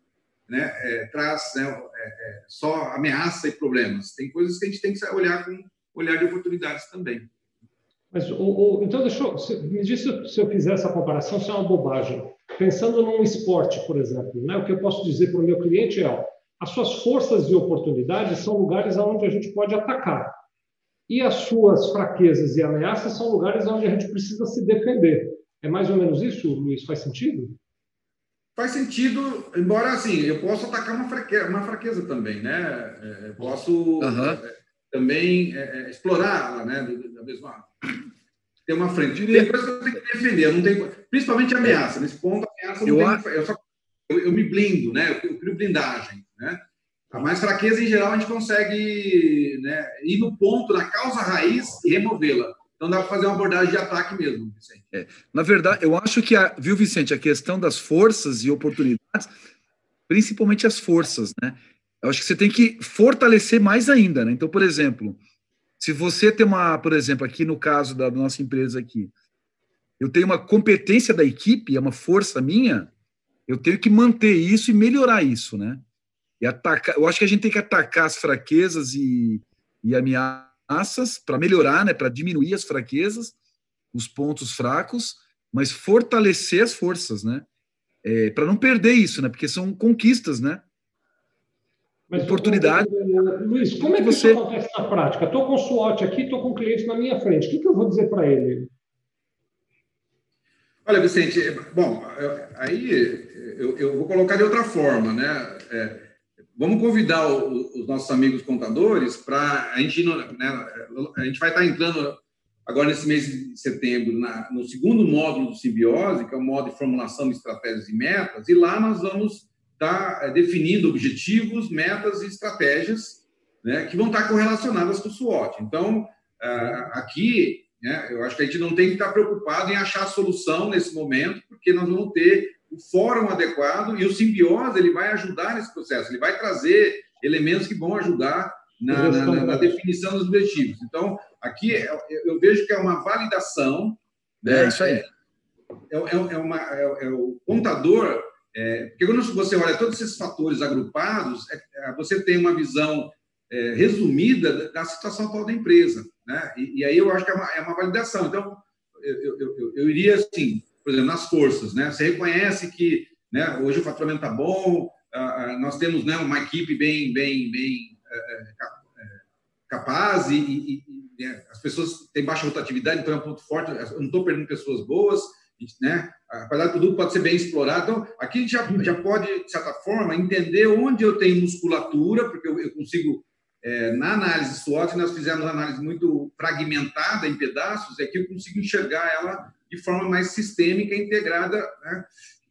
né, é, traz né, é, é, só ameaça e problemas. Tem coisas que a gente tem que olhar com olhar de oportunidades também. Mas, o, o, então, deixa eu, me diz se eu fizer essa comparação, se é uma bobagem. Pensando num esporte, por exemplo, né, o que eu posso dizer para o meu cliente é: ó, as suas forças e oportunidades são lugares onde a gente pode atacar. E as suas fraquezas e ameaças são lugares onde a gente precisa se defender. É mais ou menos isso, Luiz? Faz sentido? Faz sentido, embora assim, eu posso atacar uma fraqueza, uma fraqueza também, né? É, posso uhum. também é, explorá-la, né? Da mesma. Ter uma frente. Tem coisa que eu tenho que defender, não principalmente ameaça. Nesse ponto, ameaça não eu, tem, eu, só, eu, eu, me blindo, né? Eu crio blindagem, né? A mais fraqueza, em geral, a gente consegue né, ir no ponto, na causa raiz e removê-la. Então dá para fazer uma abordagem de ataque mesmo, Vicente. É, na verdade, eu acho que, a, viu, Vicente, a questão das forças e oportunidades, principalmente as forças, né? Eu acho que você tem que fortalecer mais ainda, né? Então, por exemplo, se você tem uma, por exemplo, aqui no caso da nossa empresa aqui, eu tenho uma competência da equipe, é uma força minha, eu tenho que manter isso e melhorar isso, né? E atacar, eu acho que a gente tem que atacar as fraquezas e, e ameaças para melhorar, né, para diminuir as fraquezas, os pontos fracos, mas fortalecer as forças, né? É, para não perder isso, né? Porque são conquistas, né? Mas, Oportunidade. Luiz, como é que você... isso acontece na prática? Estou com o SWOT aqui, estou com o cliente na minha frente. O que, que eu vou dizer para ele? Olha, Vicente, bom, aí eu, eu, vou colocar de outra forma, né? É, Vamos convidar o, os nossos amigos contadores para a gente, né, a gente vai estar entrando agora nesse mês de setembro na, no segundo módulo do Simbiose, que é o módulo de formulação de estratégias e metas, e lá nós vamos estar é, definindo objetivos, metas e estratégias né, que vão estar correlacionadas com o SWOT. Então, aqui, né, eu acho que a gente não tem que estar preocupado em achar a solução nesse momento, porque nós vamos ter o fórum adequado e o simbiose ele vai ajudar nesse processo, ele vai trazer elementos que vão ajudar na, na, na definição dos objetivos. Então, aqui eu, eu, vejo que é uma validação. Né? É isso aí. É, é, é, uma, é, é o contador é, porque quando você olha todos esses fatores agrupados, é, é, você tem uma visão é, resumida da situação atual da empresa. Né? E, e, aí eu acho que é uma, é uma validação. Então, eu, eu, eu, eu, iria assim, por exemplo, nas forças. Né? Você reconhece que né, hoje o faturamento está bom, nós temos né, uma equipe bem, bem, bem é, capaz e, e, e né, as pessoas têm baixa rotatividade, então é um ponto forte. Eu não estou perdendo pessoas boas, né? A qualidade do produto pode ser bem explorada. Então, aqui a gente já, já pode, de certa forma, entender onde eu tenho musculatura, porque eu, eu consigo, é, na análise SWOT, nós fizemos uma análise muito fragmentada em pedaços, é que eu consigo enxergar ela de forma mais sistêmica, integrada, né?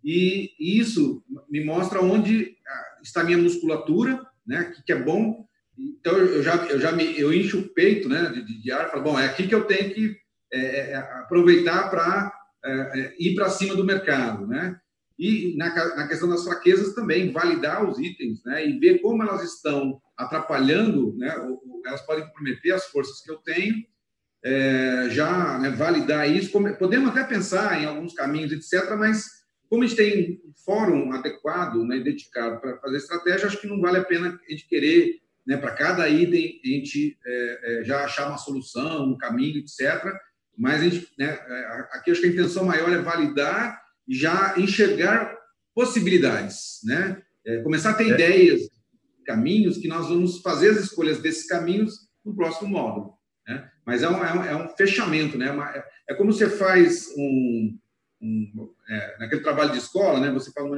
E, isso me mostra onde ah, está a minha musculatura, né? Que, é bom. Então, eu já, eu já me, eu encho o peito, né? De, de ar, falo, bom, é aqui que eu tenho que é, é aproveitar para é, é, ir para cima do mercado, né? E na, na, questão das fraquezas também, validar os itens, né? E ver como elas estão atrapalhando, né? Ou, ou elas podem comprometer as forças que eu tenho, é, já né, validar isso. Podemos até pensar em alguns caminhos, etc., mas como a gente tem um fórum adequado, né, dedicado para fazer estratégia, acho que não vale a pena a gente querer, né, para cada item, a gente é, é, já achar uma solução, um caminho, etc., mas a gente, né, é, aqui acho que a intenção maior é validar e já enxergar possibilidades, né? É, começar a ter é. ideias, caminhos que nós vamos fazer as escolhas desses caminhos no próximo módulo, né? Mas é um, é um, é um fechamento, né? Uma, é, é, como você faz um, um é, naquele trabalho de escola, né? Você fala,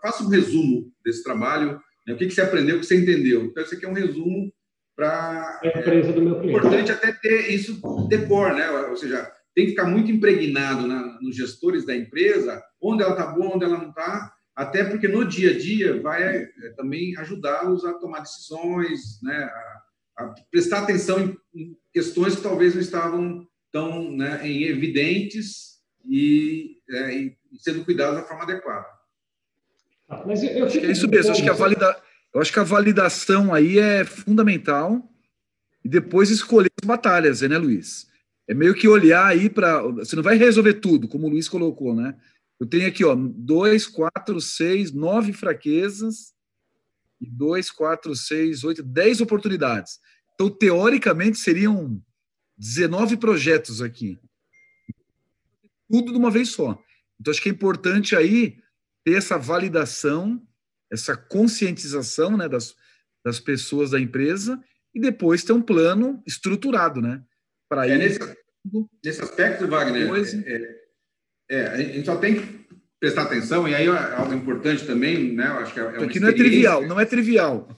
faça um resumo desse trabalho, né? o que, que você aprendeu, o que você entendeu. Então, isso aqui é um resumo para a empresa do meu cliente. É importante até ter isso decor, né? Ou seja, tem que ficar muito impregnado na, nos gestores da empresa, onde ela está boa, onde ela não está, até porque no dia a dia vai é, também ajudá-los a tomar decisões, né? A, a prestar atenção em, em, questões que talvez não estavam tão né, em evidentes e, é, e sendo cuidados da forma adequada. Ah, mas eu, eu é isso mesmo. Acho que a valida, eu acho que a validação aí é fundamental e depois escolher as batalhas, né, Luiz? É meio que olhar aí para. Você não vai resolver tudo, como o Luiz colocou, né? Eu tenho aqui, ó, dois, quatro, seis, nove fraquezas e dois, quatro, seis, oito, dez oportunidades. Então, teoricamente, seriam 19 projetos aqui. Tudo de uma vez só. Então, acho que é importante aí ter essa validação essa conscientização né, das, das pessoas da empresa e depois ter um plano estruturado, né? Para é, nesse, nesse aspecto, Wagner, é, é, a gente só tem que prestar atenção, e aí é algo importante também, né? Eu acho que é, é Aqui não é trivial, não é trivial.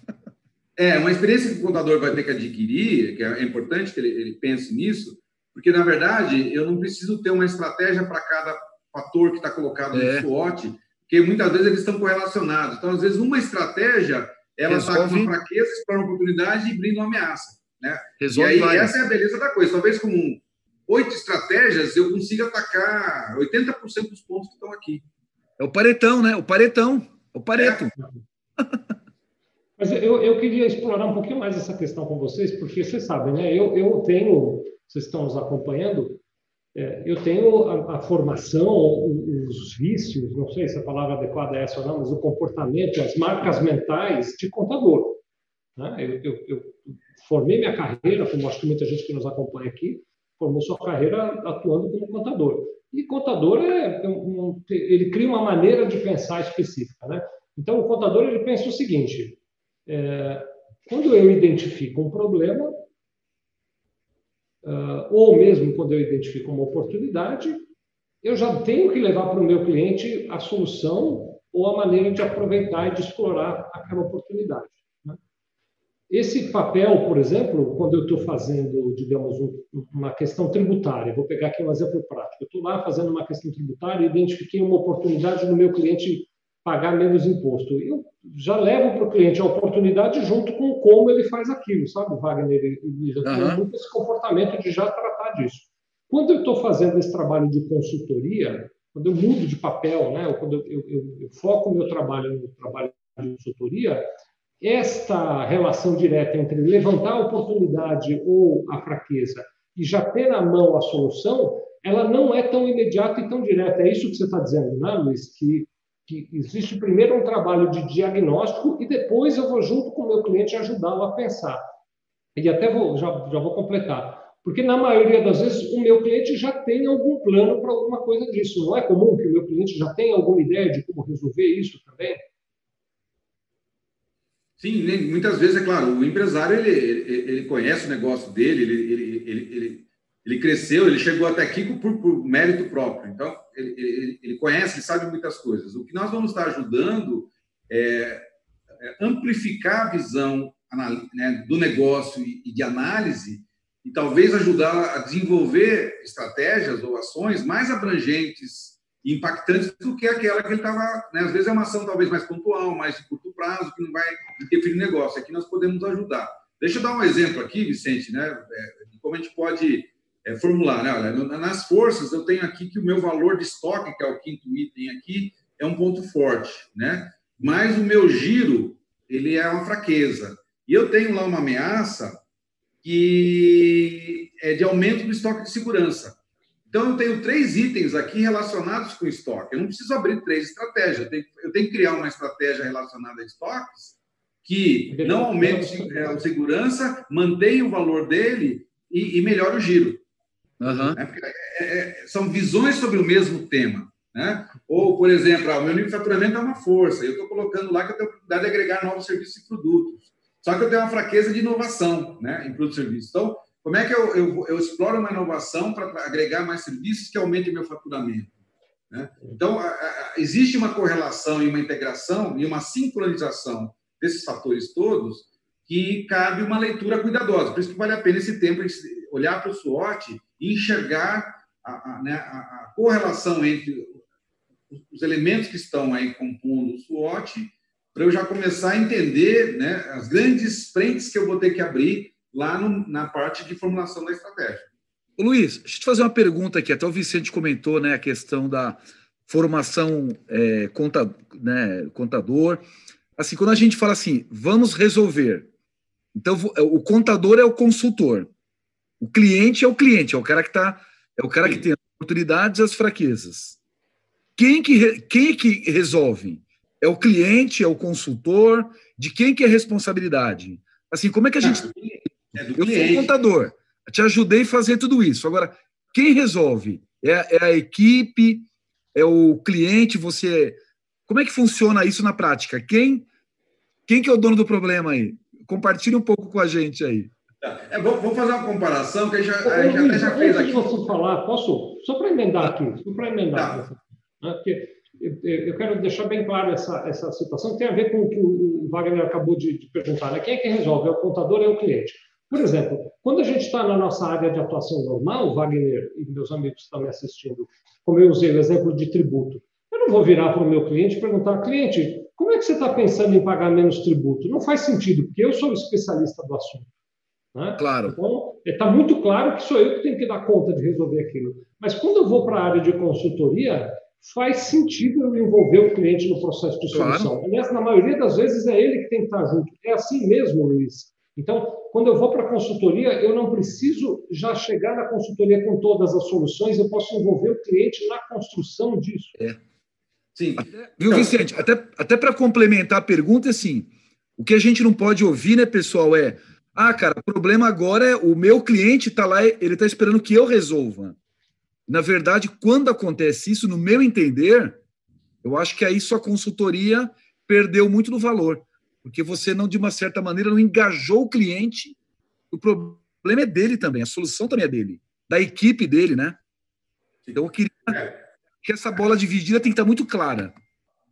É, uma experiência que o contador vai ter que adquirir, que é importante que ele, ele pense nisso, porque, na verdade, eu não preciso ter uma estratégia para cada fator que está colocado é. no SWOT, porque muitas vezes eles estão correlacionados. Então, às vezes, uma estratégia ela está com uma fraqueza, explora uma oportunidade e brinda uma ameaça. Né? Resolve e aí, essa é a beleza da coisa. Talvez com oito estratégias eu consiga atacar 80% dos pontos que estão aqui. É o paretão, né? O paretão. O pareto. É. (laughs) Mas eu, eu queria explorar um pouquinho mais essa questão com vocês, porque vocês sabem, né? Eu, eu tenho, vocês estão nos acompanhando, é, eu tenho a, a, formação, os vícios, não sei se a palavra adequada é essa ou não, mas o comportamento, as marcas mentais de contador. Né? Eu, eu, eu, formei minha carreira, como acho que muita gente que nos acompanha aqui, formou sua carreira atuando como contador. E contador é, um, ele cria uma maneira de pensar específica, né? Então o contador ele pensa o seguinte: é, quando eu identifico um problema, uh, ou mesmo quando eu identifico uma oportunidade, eu já tenho que levar para o meu cliente a solução ou a maneira de aproveitar e de explorar aquela oportunidade. Né? Esse papel, por exemplo, quando eu estou fazendo, digamos, um, uma questão tributária, vou pegar aqui um exemplo prático. Eu estou lá fazendo uma questão tributária e identifiquei uma oportunidade no meu cliente pagar menos imposto. Eu já levo para o cliente a oportunidade junto com como ele faz aquilo, sabe, Wagner e Luiz? Eu tenho muito esse comportamento de já tratar disso. Quando eu estou fazendo esse trabalho de consultoria, quando eu mudo de papel, né, ou quando eu, eu, eu foco o meu trabalho no trabalho de consultoria, esta relação direta entre levantar a oportunidade ou a fraqueza e já ter na mão a solução, ela não é tão imediata e tão direta. É isso que você está dizendo, né, Luiz? Que, que existe primeiro um trabalho de diagnóstico e depois eu vou junto com o meu cliente ajudá-lo a pensar. E até vou, já, já vou completar. Porque na maioria das vezes o meu cliente já tem algum plano para alguma coisa disso. Não é comum que o meu cliente já tenha alguma ideia de como resolver isso também? Sim, muitas vezes, é claro, o empresário ele, ele, ele conhece o negócio dele, ele, ele, ele, ele, cresceu, ele chegou até aqui por, por mérito próprio. Então, ele, ele, conhece, ele sabe muitas coisas. O que nós vamos estar ajudando é, é amplificar a visão né, do negócio e de análise e talvez ajudar a desenvolver estratégias ou ações mais abrangentes impactantes do que aquela que ele estava. Né? Às vezes é uma ação talvez mais pontual, mais de curto prazo, que não vai interferir no negócio. Aqui nós podemos ajudar. Deixa eu dar um exemplo aqui, Vicente, né? É, de como a gente pode é, formular. Né? Olha, nas forças, eu tenho aqui que o meu valor de estoque, que é o quinto item aqui, é um ponto forte, né? mas o meu giro ele é uma fraqueza. E eu tenho lá uma ameaça que é de aumento do estoque de segurança. Então, eu tenho três itens aqui relacionados com estoque. Eu não preciso abrir três estratégias. Eu tenho, eu tenho que criar uma estratégia relacionada a estoques que não aumente a segurança, mantenha o valor dele e, e melhore o giro. Uhum. É, é, são visões sobre o mesmo tema. Né? Ou, por exemplo, ah, o meu nível de faturamento é uma força. Eu estou colocando lá que eu tenho a oportunidade de agregar novos serviços e produtos. Só que eu tenho uma fraqueza de inovação né, em produtos e serviços. Então, como é que eu, eu, eu exploro uma inovação para agregar mais serviços que aumente meu faturamento? Né? Então, a, a, existe uma correlação e uma integração e uma sincronização desses fatores todos que cabe uma leitura cuidadosa. Por isso que vale a pena esse tempo olhar para o SWOT enxergar a, né, a correlação entre os elementos que estão aí compondo o SWOT para eu já começar a entender né, as grandes frentes que eu vou ter que abrir lá no, na parte de formulação da estratégia. Ô, Luiz, deixa eu te fazer uma pergunta aqui. Até o Vicente comentou né, a questão da formação é, conta, né, contador. Assim, quando a gente fala assim, vamos resolver. Então, o contador é o consultor. O cliente é o cliente, é o cara que tá, é o cara Sim. que tem as oportunidades e as fraquezas. Quem que, quem que resolve? É o cliente, é o consultor? De quem que é a responsabilidade? Assim, como é que a gente. É eu sou contador, te ajudei a fazer tudo isso. Agora, quem resolve? É, é, a equipe? É o cliente? Você. Como é que funciona isso na prática? Quem, quem que é o dono do problema aí? Compartilhe um pouco com a gente aí. É, vamos fazer uma comparação que a gente a já fez aqui. Antes de você falar, posso? Só para emendar aqui, só para emendar. Tá. Né, porque eu quero deixar bem claro essa, essa situação, que tem a ver com o que o Wagner acabou de, de perguntar. Né? Quem é que resolve? É o contador ou é o cliente? Por exemplo, quando a gente está na nossa área de atuação normal, Wagner e meus amigos estão me assistindo, como eu usei o exemplo de tributo, eu não vou virar para o meu cliente e perguntar, cliente, como é que você está pensando em pagar menos tributo? Não faz sentido, porque eu sou o especialista do assunto. Né? Claro. Então, está muito claro que sou eu que tenho que dar conta de resolver aquilo. Mas quando eu vou para a área de consultoria, faz sentido eu envolver o cliente no processo de solução. Claro. Aliás, na maioria das vezes é ele que tem que estar junto. É assim mesmo, Luiz. Então, quando eu vou para a consultoria, eu não preciso já chegar na consultoria com todas as soluções, eu posso envolver o cliente na construção disso. É. Sim. Até, viu, então, Vicente? Até, até para complementar a pergunta, assim, o que a gente não pode ouvir, né, pessoal, é ah, cara, o problema agora é o meu cliente está lá, ele está esperando que eu resolva. Na verdade, quando acontece isso, no meu entender, eu acho que aí sua consultoria perdeu muito do valor porque você não, de uma certa maneira, não engajou o cliente. O problema é dele também, a solução também é dele, da equipe dele, né? Então eu queria que essa bola dividida tem que estar muito clara.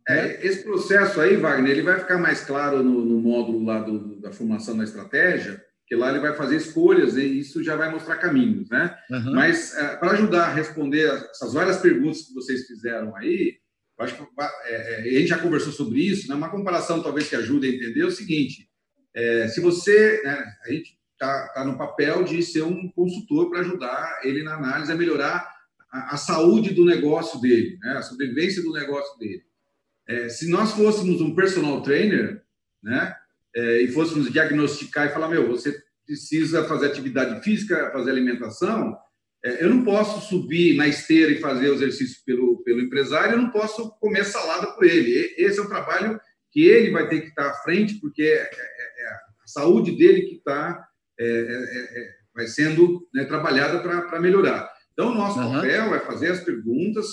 É, né? Esse processo aí, Wagner, ele vai ficar mais claro no, no módulo lá do, da formação da estratégia, que lá ele vai fazer escolhas e isso já vai mostrar caminhos, né? Uhum. Mas é, para ajudar a responder essas várias perguntas que vocês fizeram aí, acho que é, a gente já conversou sobre isso, né? uma comparação talvez que ajude a entender é o seguinte: é, se você, né, a gente está tá no papel de ser um consultor para ajudar ele na análise a melhorar a, a saúde do negócio dele, né, a sobrevivência do negócio dele. É, se nós fôssemos um personal trainer, né, é, e fôssemos diagnosticar e falar, meu, você precisa fazer atividade física, fazer alimentação, é, eu não posso subir na esteira e fazer o exercício pelo, pelo empresário, eu não posso comer salada por ele. Esse é o trabalho que ele vai ter que estar à frente, porque é, é, é a saúde dele que está é, é, é, vai sendo né, trabalhada para melhorar. Então, o nosso uhum. papel é fazer as perguntas,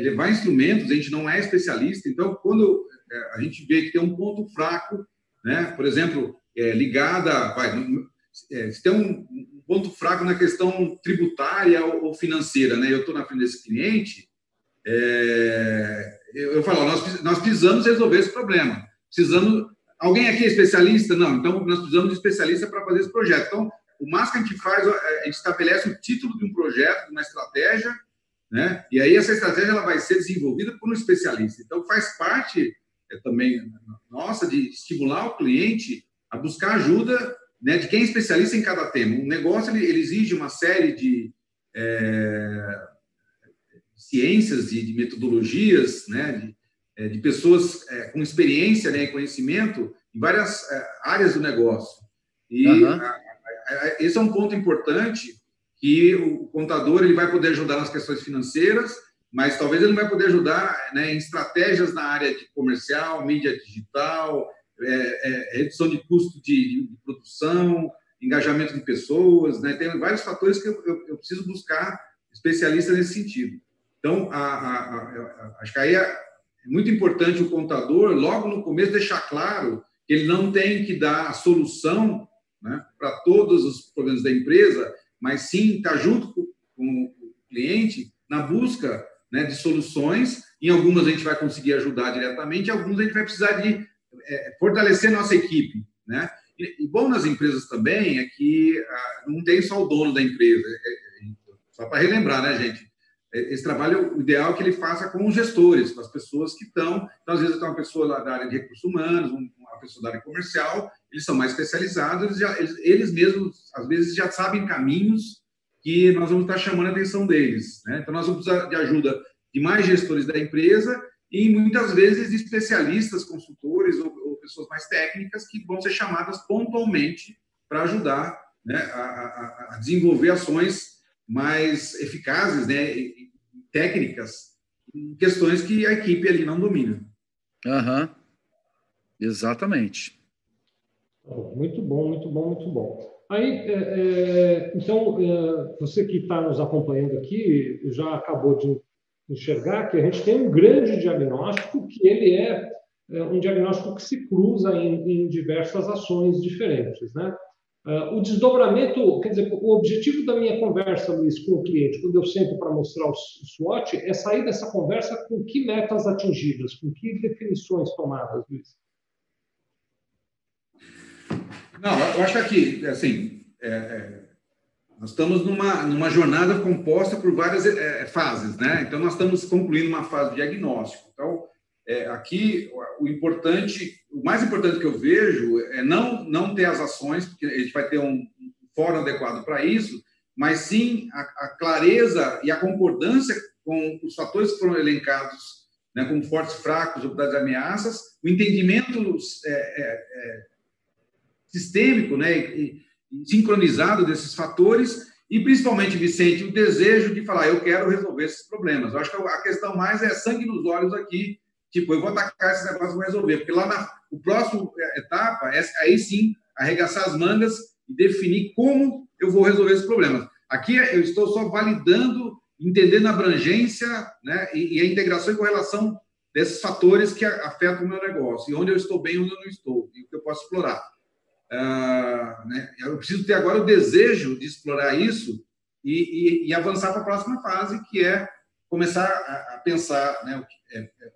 levar instrumentos, a gente não é especialista, então, quando a gente vê que tem um ponto fraco, né, por exemplo, ligada, vai, se tem um, ponto fraco na questão tributária ou financeira, né? Eu estou na frente desse cliente, é, eu, eu falo, nós, nós precisamos resolver esse problema. Precisamos. Alguém aqui é especialista? Não, então nós precisamos de especialista para fazer esse projeto. Então, o máximo que a gente faz, é, a gente estabelece o título de um projeto, de uma estratégia, né? E aí essa estratégia ela vai ser desenvolvida por um especialista. Então, faz parte é, também nossa de estimular o cliente a buscar ajuda né, de quem é especialista em cada tema. Um negócio ele, ele exige uma série de é, ciências, de, de, metodologias, né, de, é, de pessoas é, com experiência né, e conhecimento em várias é, áreas do negócio. E uhum. a, a, esse é um ponto importante que o contador ele vai poder ajudar nas questões financeiras, mas talvez ele vai poder ajudar né, em estratégias na área de comercial, mídia digital, é, é, redução de custo de, de, produção, engajamento de pessoas, né? tem vários fatores que eu, eu, eu preciso buscar especialistas nesse sentido. Então, a, a, a, acho que aí é muito importante o contador, logo no começo, deixar claro que ele não tem que dar a solução né, para todos os problemas da empresa, mas sim estar tá junto com, o cliente na busca né, de soluções. Em algumas a gente vai conseguir ajudar diretamente, em algumas a gente vai precisar de é, fortalecer nossa equipe, né? E, e, bom nas empresas também é que ah, não tem só o dono da empresa. É, é, só para relembrar, né, gente? É, esse trabalho, o ideal é que ele faça com os gestores, com as pessoas que estão. Então, às vezes, tem uma pessoa da área de recursos humanos, uma pessoa da área comercial, eles são mais especializados, eles, já, eles, eles mesmos, às vezes, já sabem caminhos que nós vamos estar chamando a atenção deles. Né? Então, nós vamos precisar de ajuda de mais gestores da empresa e muitas vezes especialistas, consultores ou, ou pessoas mais técnicas que vão ser chamadas pontualmente para ajudar né, a, a, a, desenvolver ações mais eficazes, né, técnicas, em questões que a equipe ali não domina. Uhum. Exatamente. Muito bom, muito bom, muito bom. Aí, é, é, então, é, você que está nos acompanhando aqui já acabou de enxergar que a gente tem um grande diagnóstico que ele é, é um diagnóstico que se cruza em, em diversas ações diferentes, né? Uh, o desdobramento, quer dizer, o objetivo da minha conversa, Luiz, com o cliente, quando eu sento para mostrar o SWOT, é sair dessa conversa com que metas atingidas, com que definições tomadas, Luiz? Não, eu acho que, assim, é, é nós estamos numa, numa jornada composta por várias é, fases, né? Então, nós estamos concluindo uma fase de diagnóstico. Então, é, aqui, o importante, o mais importante que eu vejo é não, não ter as ações, porque a gente vai ter um fórum adequado para isso, mas sim a, a, clareza e a concordância com os fatores que foram elencados, né, como fortes, fracos, oportunidades e ameaças, o entendimento é, é, é, sistêmico, né, e, sincronizado desses fatores e, principalmente, Vicente, o desejo de falar, eu quero resolver esses problemas. Eu acho que a questão mais é sangue nos olhos aqui, tipo, eu vou atacar esse negócio e vou resolver, porque lá na o próximo é, etapa é aí sim arregaçar as mangas e definir como eu vou resolver esses problemas. Aqui eu estou só validando, entendendo a abrangência né, e, e a integração e correlação desses fatores que afetam o meu negócio, e onde eu estou bem onde eu não estou, e o que eu posso explorar. Uh, né? Eu preciso ter agora o desejo de explorar isso e, e, e avançar para a próxima fase, que é começar a, a pensar né, é, é,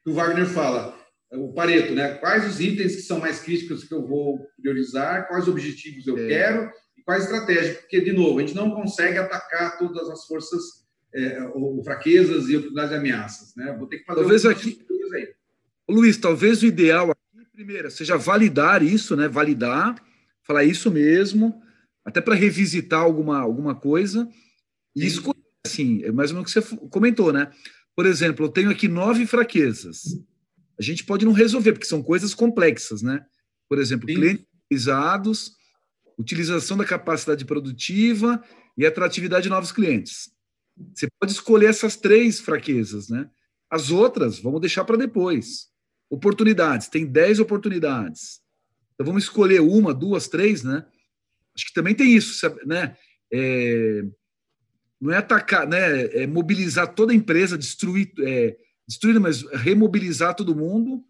o que o Wagner fala, o Pareto, né? quais os itens que são mais críticos que eu vou priorizar, quais objetivos eu é. quero e quais estratégias, porque, de novo, a gente não consegue atacar todas as forças é, ou fraquezas e oportunidades e ameaças. Né? Vou ter que fazer talvez aqui, aí. Luiz, talvez o ideal aqui, primeiro, seja validar isso, né? Validar, falar isso mesmo, até para revisitar alguma, alguma coisa e escolher, assim, é mais ou menos o que você comentou, né? Por exemplo, eu tenho aqui nove fraquezas. A gente pode não resolver, porque são coisas complexas, né? Por exemplo, Sim. clientes utilizados, utilização da capacidade produtiva e atratividade de novos clientes. Você pode escolher essas três fraquezas, né? As outras, vamos deixar para depois. Oportunidades, tem 10 oportunidades. Então vamos escolher uma, duas, três, né? Acho que também tem isso, né? É, não é atacar, né? É mobilizar toda a empresa, destruir, é, destruir, mas remobilizar todo mundo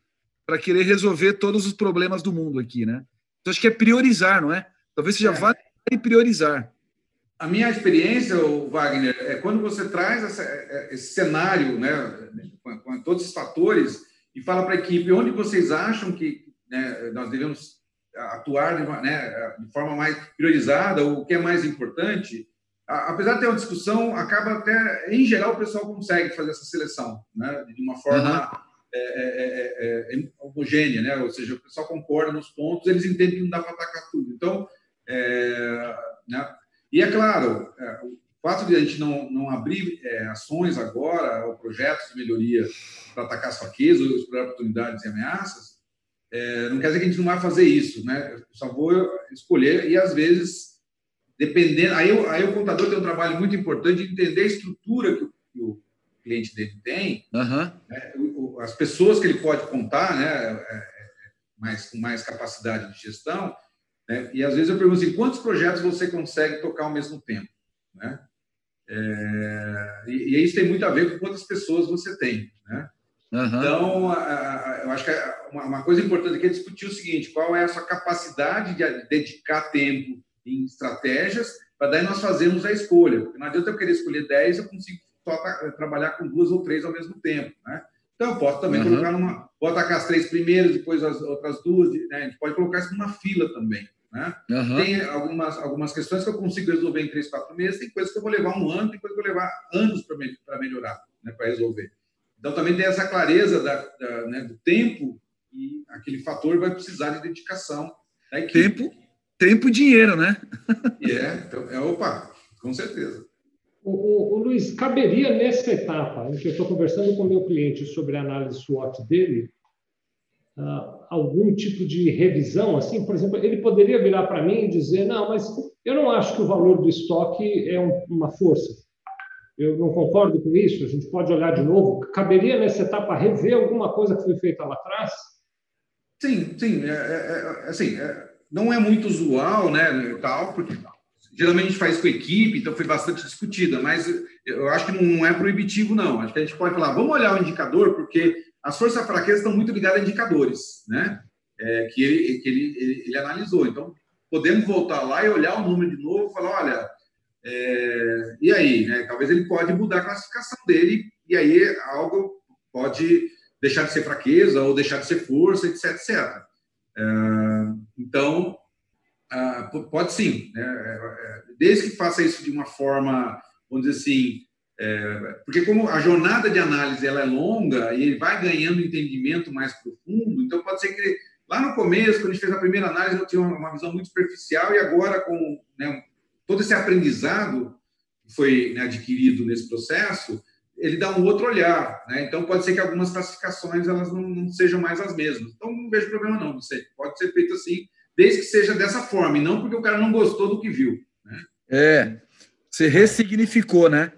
para querer resolver todos os problemas do mundo aqui, né? Então acho que é priorizar, não é? Talvez seja é. vale priorizar. A minha experiência, Wagner, é quando você traz essa, é, esse cenário, né, com, todos esses fatores, e fala para a equipe onde vocês acham que né, nós devemos atuar de, né, de, forma mais priorizada, ou o que é mais importante, apesar de ter uma discussão, acaba até, em geral, o pessoal consegue fazer essa seleção né, de uma forma uhum. é, é, homogênea, né? ou seja, o pessoal concorda nos pontos, eles entendem que não dá para atacar tudo. Então, né, e é claro, é, o fato de a gente não, não abrir é, ações agora, ou projetos de melhoria para atacar as fraquezas, explorar oportunidades e ameaças, é, não quer dizer que a gente não vai fazer isso, né? Eu só vou escolher e, às vezes, dependendo... Aí, aí o contador tem um trabalho muito importante de entender a estrutura que o, que o cliente dele tem, uhum. né? as pessoas que ele pode contar, né? É, é, mais, com mais capacidade de gestão, né? E às vezes eu pergunto assim, quantos projetos você consegue tocar ao mesmo tempo? Né? É, e, e, isso tem muito a ver com quantas pessoas você tem. Né? Uhum. Então, a, a, eu acho que uma, uma, coisa importante aqui é discutir o seguinte: qual é a sua capacidade de dedicar tempo em estratégias para daí nós fazermos a escolha. Porque não adianta eu querer escolher 10, eu consigo só trabalhar com duas ou três ao mesmo tempo. Né? Então, eu posso também uhum. colocar numa. Vou atacar as três primeiras, depois as outras duas. Né? A gente pode colocar isso numa fila também. Né? Uhum. Tem algumas, algumas questões que eu consigo resolver em três, quatro meses, tem coisas que eu vou levar um ano, tem coisas que eu vou levar anos para melhorar, né, para resolver. Então, também tem essa clareza da, da, né, do tempo e aquele fator vai precisar de dedicação equipe. Tempo, tempo e dinheiro, né? é, então, é, opa, com certeza. O, o, o Luiz, caberia nessa etapa em que eu estou conversando com o meu cliente sobre a análise SWOT dele, uh, algum tipo de revisão, assim, por exemplo, ele poderia virar para mim e dizer, não, mas eu não acho que o valor do estoque é um, uma força. Eu não concordo com isso. A gente pode olhar de novo. Caberia nessa etapa rever alguma coisa que foi feita lá atrás? Sim, sim. É, é, é assim, é, não é muito usual, né, tal, porque geralmente a gente faz com equipe, então foi bastante discutida, mas eu acho que não é proibitivo, não. Acho que a gente pode falar, vamos olhar o indicador, porque as forças fraquezas estão muito ligadas a indicadores, né? É, que ele, que ele, ele, ele, analisou. Então, podemos voltar lá e olhar o número de novo falar, olha, é, e aí? Né? Talvez ele pode mudar a classificação dele e aí algo pode deixar de ser fraqueza ou deixar de ser força, etc, etc. então, ah, pode sim. Né? É, é, desde que faça isso de uma forma, vamos dizer assim, é, porque como a jornada de análise ela é longa e ele vai ganhando entendimento mais profundo, então pode ser que lá no começo, quando a gente fez a primeira análise, eu tinha uma visão muito superficial e agora com né, todo esse aprendizado que foi né, adquirido nesse processo, ele dá um outro olhar. Né? Então pode ser que algumas classificações elas não, não sejam mais as mesmas. Então não vejo problema não, você pode ser feito assim, desde que seja dessa forma e não porque o cara não gostou do que viu. Né? É, você ressignificou, né?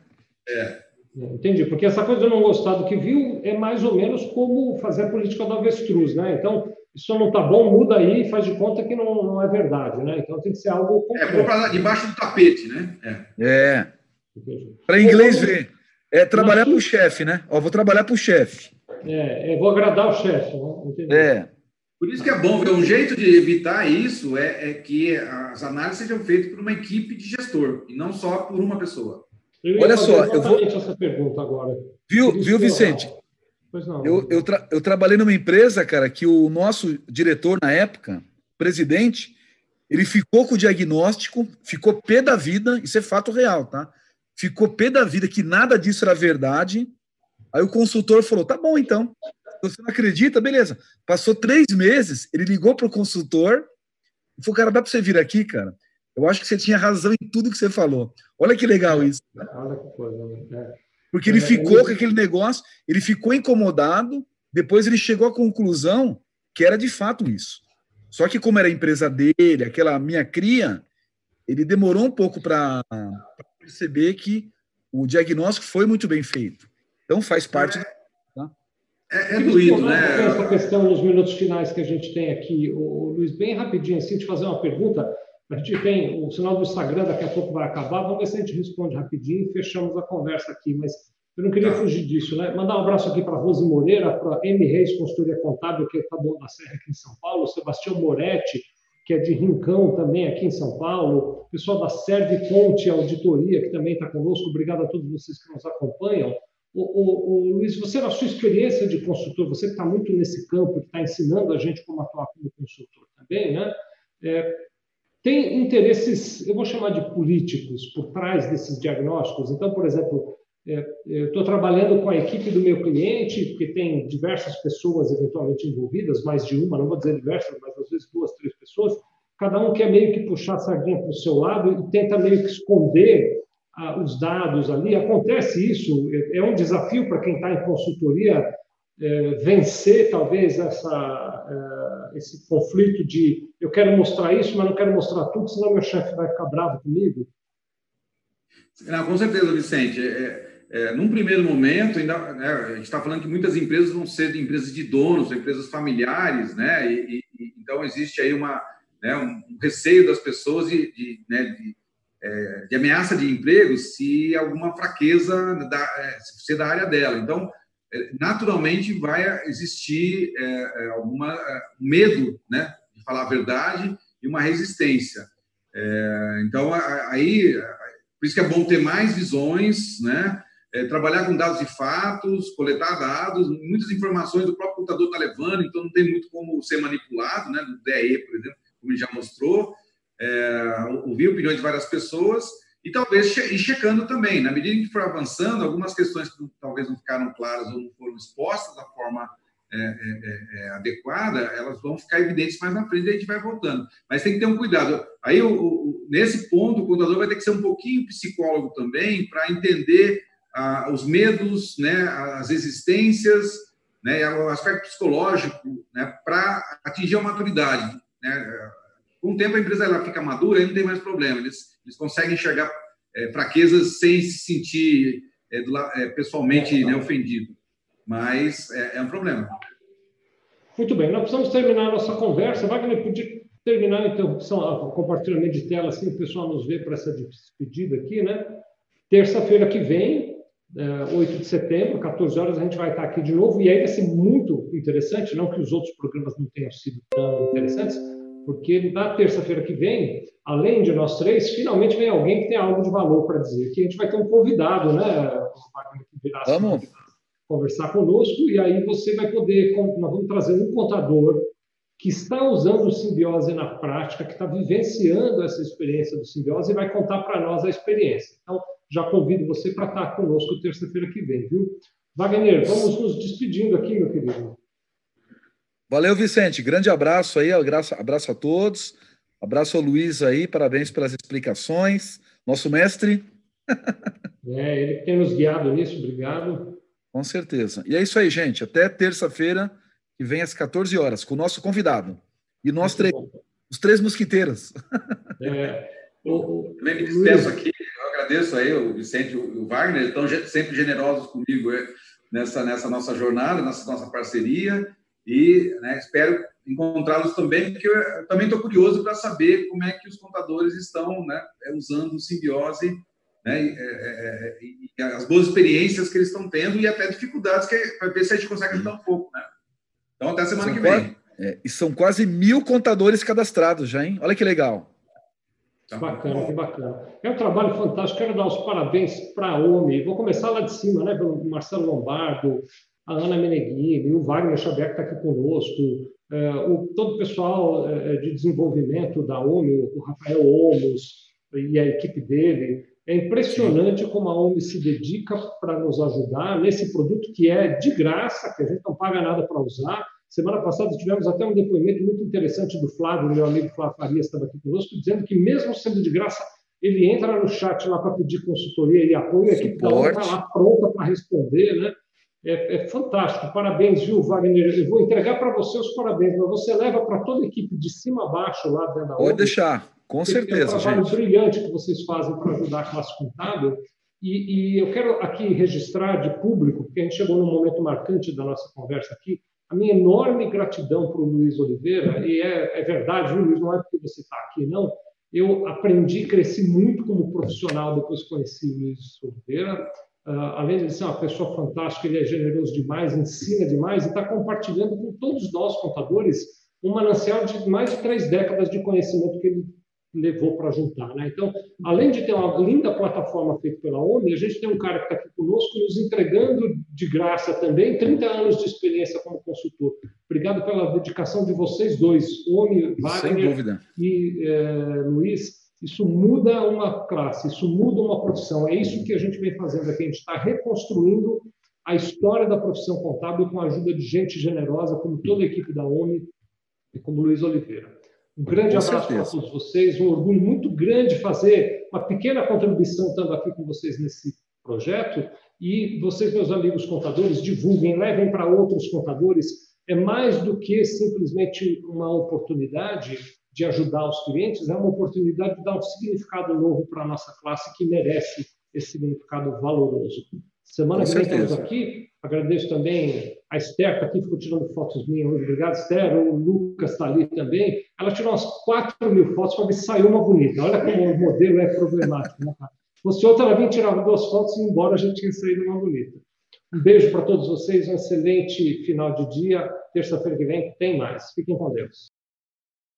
É. Entendi, porque essa coisa de não gostar do que viu é mais ou menos como fazer a política do avestruz, né? Então, isso não está bom, muda aí e faz de conta que não, não é verdade, né? Então tem que ser algo. É, concreto. É, debaixo do tapete, né? É. é. Para inglês ver. É trabalhar para o chefe, né? Ó, vou trabalhar para o chefe. É, é, vou agradar o chefe, né? É. Por isso que é bom ver um jeito de evitar isso é, é que as análises sejam feitas por uma equipe de gestor e não só por uma pessoa. Olha só, eu vou. essa pergunta agora. Viu, viu Vicente? Pois não. Eu, eu, tra... eu trabalhei numa empresa, cara, que o nosso diretor na época, presidente, ele ficou com o diagnóstico, ficou pé da vida, isso é fato real, tá? Ficou pé da vida que nada disso era verdade. Aí o consultor falou: tá bom, então. Você não acredita? Beleza. Passou três meses, ele ligou para o consultor e falou: cara, dá para você vir aqui, cara? Eu acho que você tinha razão em tudo que você falou. Olha que legal isso. Olha que coisa, né? Porque ele é, ficou com aquele negócio, ele ficou incomodado, depois ele chegou à conclusão que era de fato isso. Só que como era a empresa dele, aquela minha cria, ele demorou um pouco para perceber que o diagnóstico foi muito bem feito. Então faz parte. É, tá? é, é doído, né? Essa questão nos minutos finais que a gente tem aqui, o, Luiz, bem rapidinho, assim, te fazer uma pergunta. A gente tem o sinal do Instagram, daqui a pouco vai acabar. Vamos ver se a gente responde rapidinho e fechamos a conversa aqui. Mas eu não queria tá. fugir disso, né? Mandar um abraço aqui para a Rose Moreira, para a M. Reis Consultoria Contábil, que está bom da Serra aqui em São Paulo, Sebastião Moretti, que é de Rincão também aqui em São Paulo, pessoal da Serve Conte Auditoria, que também está conosco. Obrigado a todos vocês que nos acompanham. O, o, o, Luiz, você, na sua experiência de consultor, você que está muito nesse campo, que está ensinando a gente como atuar como consultor também, né? É, tem interesses, eu vou chamar de políticos, por trás desses diagnósticos. Então, por exemplo, é, estou trabalhando com a equipe do meu cliente, porque tem diversas pessoas eventualmente envolvidas, mais de uma, não vou dizer diversas, mas às vezes duas, três pessoas. Cada um quer meio que puxar a sardinha para o seu lado e tenta meio que esconder ah, os dados ali. Acontece isso, é, é um desafio para quem está em consultoria é, vencer talvez essa, é, esse conflito de eu quero mostrar isso, mas não quero mostrar tudo, senão meu chefe vai ficar bravo comigo? Não, com certeza, Vicente. É, é, num primeiro momento, ainda, né, a gente está falando que muitas empresas vão ser empresas de donos, empresas familiares, né? E, então existe aí uma, né, um receio das pessoas de, de, né, de, é, de ameaça de emprego se alguma fraqueza da, é, ser da área dela. Então, é, naturalmente vai existir é, é alguma medo, né, de falar a verdade e uma resistência. então, aí, por isso que é bom ter mais visões, né? é, trabalhar com dados de fatos, coletar dados, muitas informações do próprio computador está levando, então não tem muito como ser manipulado, né? Do DE, por exemplo, como ele já mostrou, é, ouvir opiniões de várias pessoas e talvez ir checando também. Na medida em que for avançando, algumas questões que talvez não ficaram claras ou não foram expostas da forma é, é, é, é, adequada, elas vão ficar evidentes mais na frente e a gente vai voltando. Mas tem que ter um cuidado. Aí, o, o, nesse ponto, o contador vai ter que ser um pouquinho psicólogo também para entender ah, os medos, né, as existências, né, o aspecto psicológico, né, para atingir a maturidade. Né? Com o tempo a empresa ela fica madura e não tem mais problema. Eles, eles conseguem enxergar é, fraquezas sem se sentir é, do, é, pessoalmente né, ofendido. Mas é, é, um problema. Muito bem, nós precisamos terminar a nossa conversa. Wagner, podia terminar a interrupção, o compartilhamento de tela, assim o pessoal nos vê para essa despedida aqui, né? Terça-feira que vem, 8 de setembro, 14 horas, a gente vai estar aqui de novo. E aí vai ser muito interessante, não que os outros programas não tenham sido tão interessantes, porque na terça-feira que vem, além de nós três, finalmente vem alguém que tem algo de valor para dizer. Que a gente vai ter um convidado, né? Vamos. Conversar conosco, e aí você vai poder. Nós vamos trazer um contador que está usando o simbiose na prática, que está vivenciando essa experiência do simbiose e vai contar para nós a experiência. Então, já convido você para estar conosco terça-feira que vem, viu? Wagner, vamos nos despedindo aqui, meu querido. Valeu, Vicente. Grande abraço aí, abraço, abraço a todos. Abraço ao Luiz aí, parabéns pelas explicações. Nosso mestre. (laughs) É, ele que tem nos guiado nisso, obrigado. Com certeza. E é isso aí, gente. Até terça-feira, que vem às 14 horas, com o nosso convidado. E nós três, os três mosquiteiros. É, o, o, me despeço aqui agradeço aí o Vicente e o Wagner, estão sempre generosos comigo é, nessa, nessa nossa jornada, nessa nossa parceria, e né, espero encontrá-los também, porque eu também estou curioso para saber como é que os contadores estão né, é, usando o simbiose né, e, é, e, as boas experiências que eles estão tendo e até dificuldades que para ver se a gente consegue ajudar um pouco. Né? Então, até semana são que vem. Quase, é, e são quase mil contadores cadastrados já, hein? Olha que legal. Que bacana, que bacana. É um trabalho fantástico. Quero dar os parabéns para a OMI. Vou começar lá de cima, né? Pelo Marcelo Lombardo, a Ana Meneghini, o Wagner Xavier que está aqui conosco, é, o, todo o pessoal é, de desenvolvimento da OMI, o Rafael Olmos e a equipe dele. É impressionante como a ONU se dedica para nos ajudar nesse produto que é de graça, que a gente não paga nada para usar. Semana passada tivemos até um depoimento muito interessante do Flávio, meu amigo Flávio Farias estava aqui conosco, dizendo que mesmo sendo de graça, ele entra no chat lá para pedir consultoria e apoio, a equipe está lá pronta para responder, né? É, é, fantástico, parabéns, viu, Wagner? Eu vou entregar para você os parabéns, mas você leva para toda a equipe de cima a baixo lá dentro da Pode deixar, com certeza. É um trabalho gente. brilhante que vocês fazem para ajudar a classe contábil. E, e, eu quero aqui registrar de público, porque a gente chegou num momento marcante da nossa conversa aqui, a minha enorme gratidão para o Luiz Oliveira, e é, é verdade, Luiz? Não é porque você está aqui, não. Eu aprendi, cresci muito como profissional depois que conheci o Luiz Oliveira. Uh, além de ser uma pessoa fantástica, ele é generoso demais, ensina demais e está compartilhando com todos nós, contadores, um manancial de mais de três décadas de conhecimento que ele levou para juntar. Né? Então, além de ter uma linda plataforma feita pela ONU, a gente tem um cara que está aqui conosco nos entregando de graça também 30 anos de experiência como consultor. Obrigado pela dedicação de vocês dois, ONU, Wagner e é, Luiz. Isso muda uma classe, isso muda uma profissão. É isso que a gente vem fazendo aqui. A gente está reconstruindo a história da profissão contábil com a ajuda de gente generosa, como toda a equipe da ONU e como Luiz Oliveira. Um grande Com abraço para todos vocês, um orgulho muito grande fazer uma pequena contribuição estando aqui com vocês nesse projeto. E vocês, meus amigos contadores, divulguem, levem para outros contadores. É mais do que simplesmente uma oportunidade de ajudar os clientes, é uma oportunidade de dar um significado novo para a nossa classe que merece esse significado valoroso. Semana que vem estamos aqui. Agradeço também a Esther, que aqui ficou tirando fotos minhas hoje. Obrigado, Esther. O Lucas está ali também. Ela tirou umas 4 mil fotos para ver se saiu uma bonita. Olha como o modelo é problemático. Né, se outra, ela vinha tirar duas fotos e embora a gente tinha saído uma bonita. Um beijo para todos vocês, um excelente final de dia. Terça-feira que vem tem mais. Fiquem com Deus.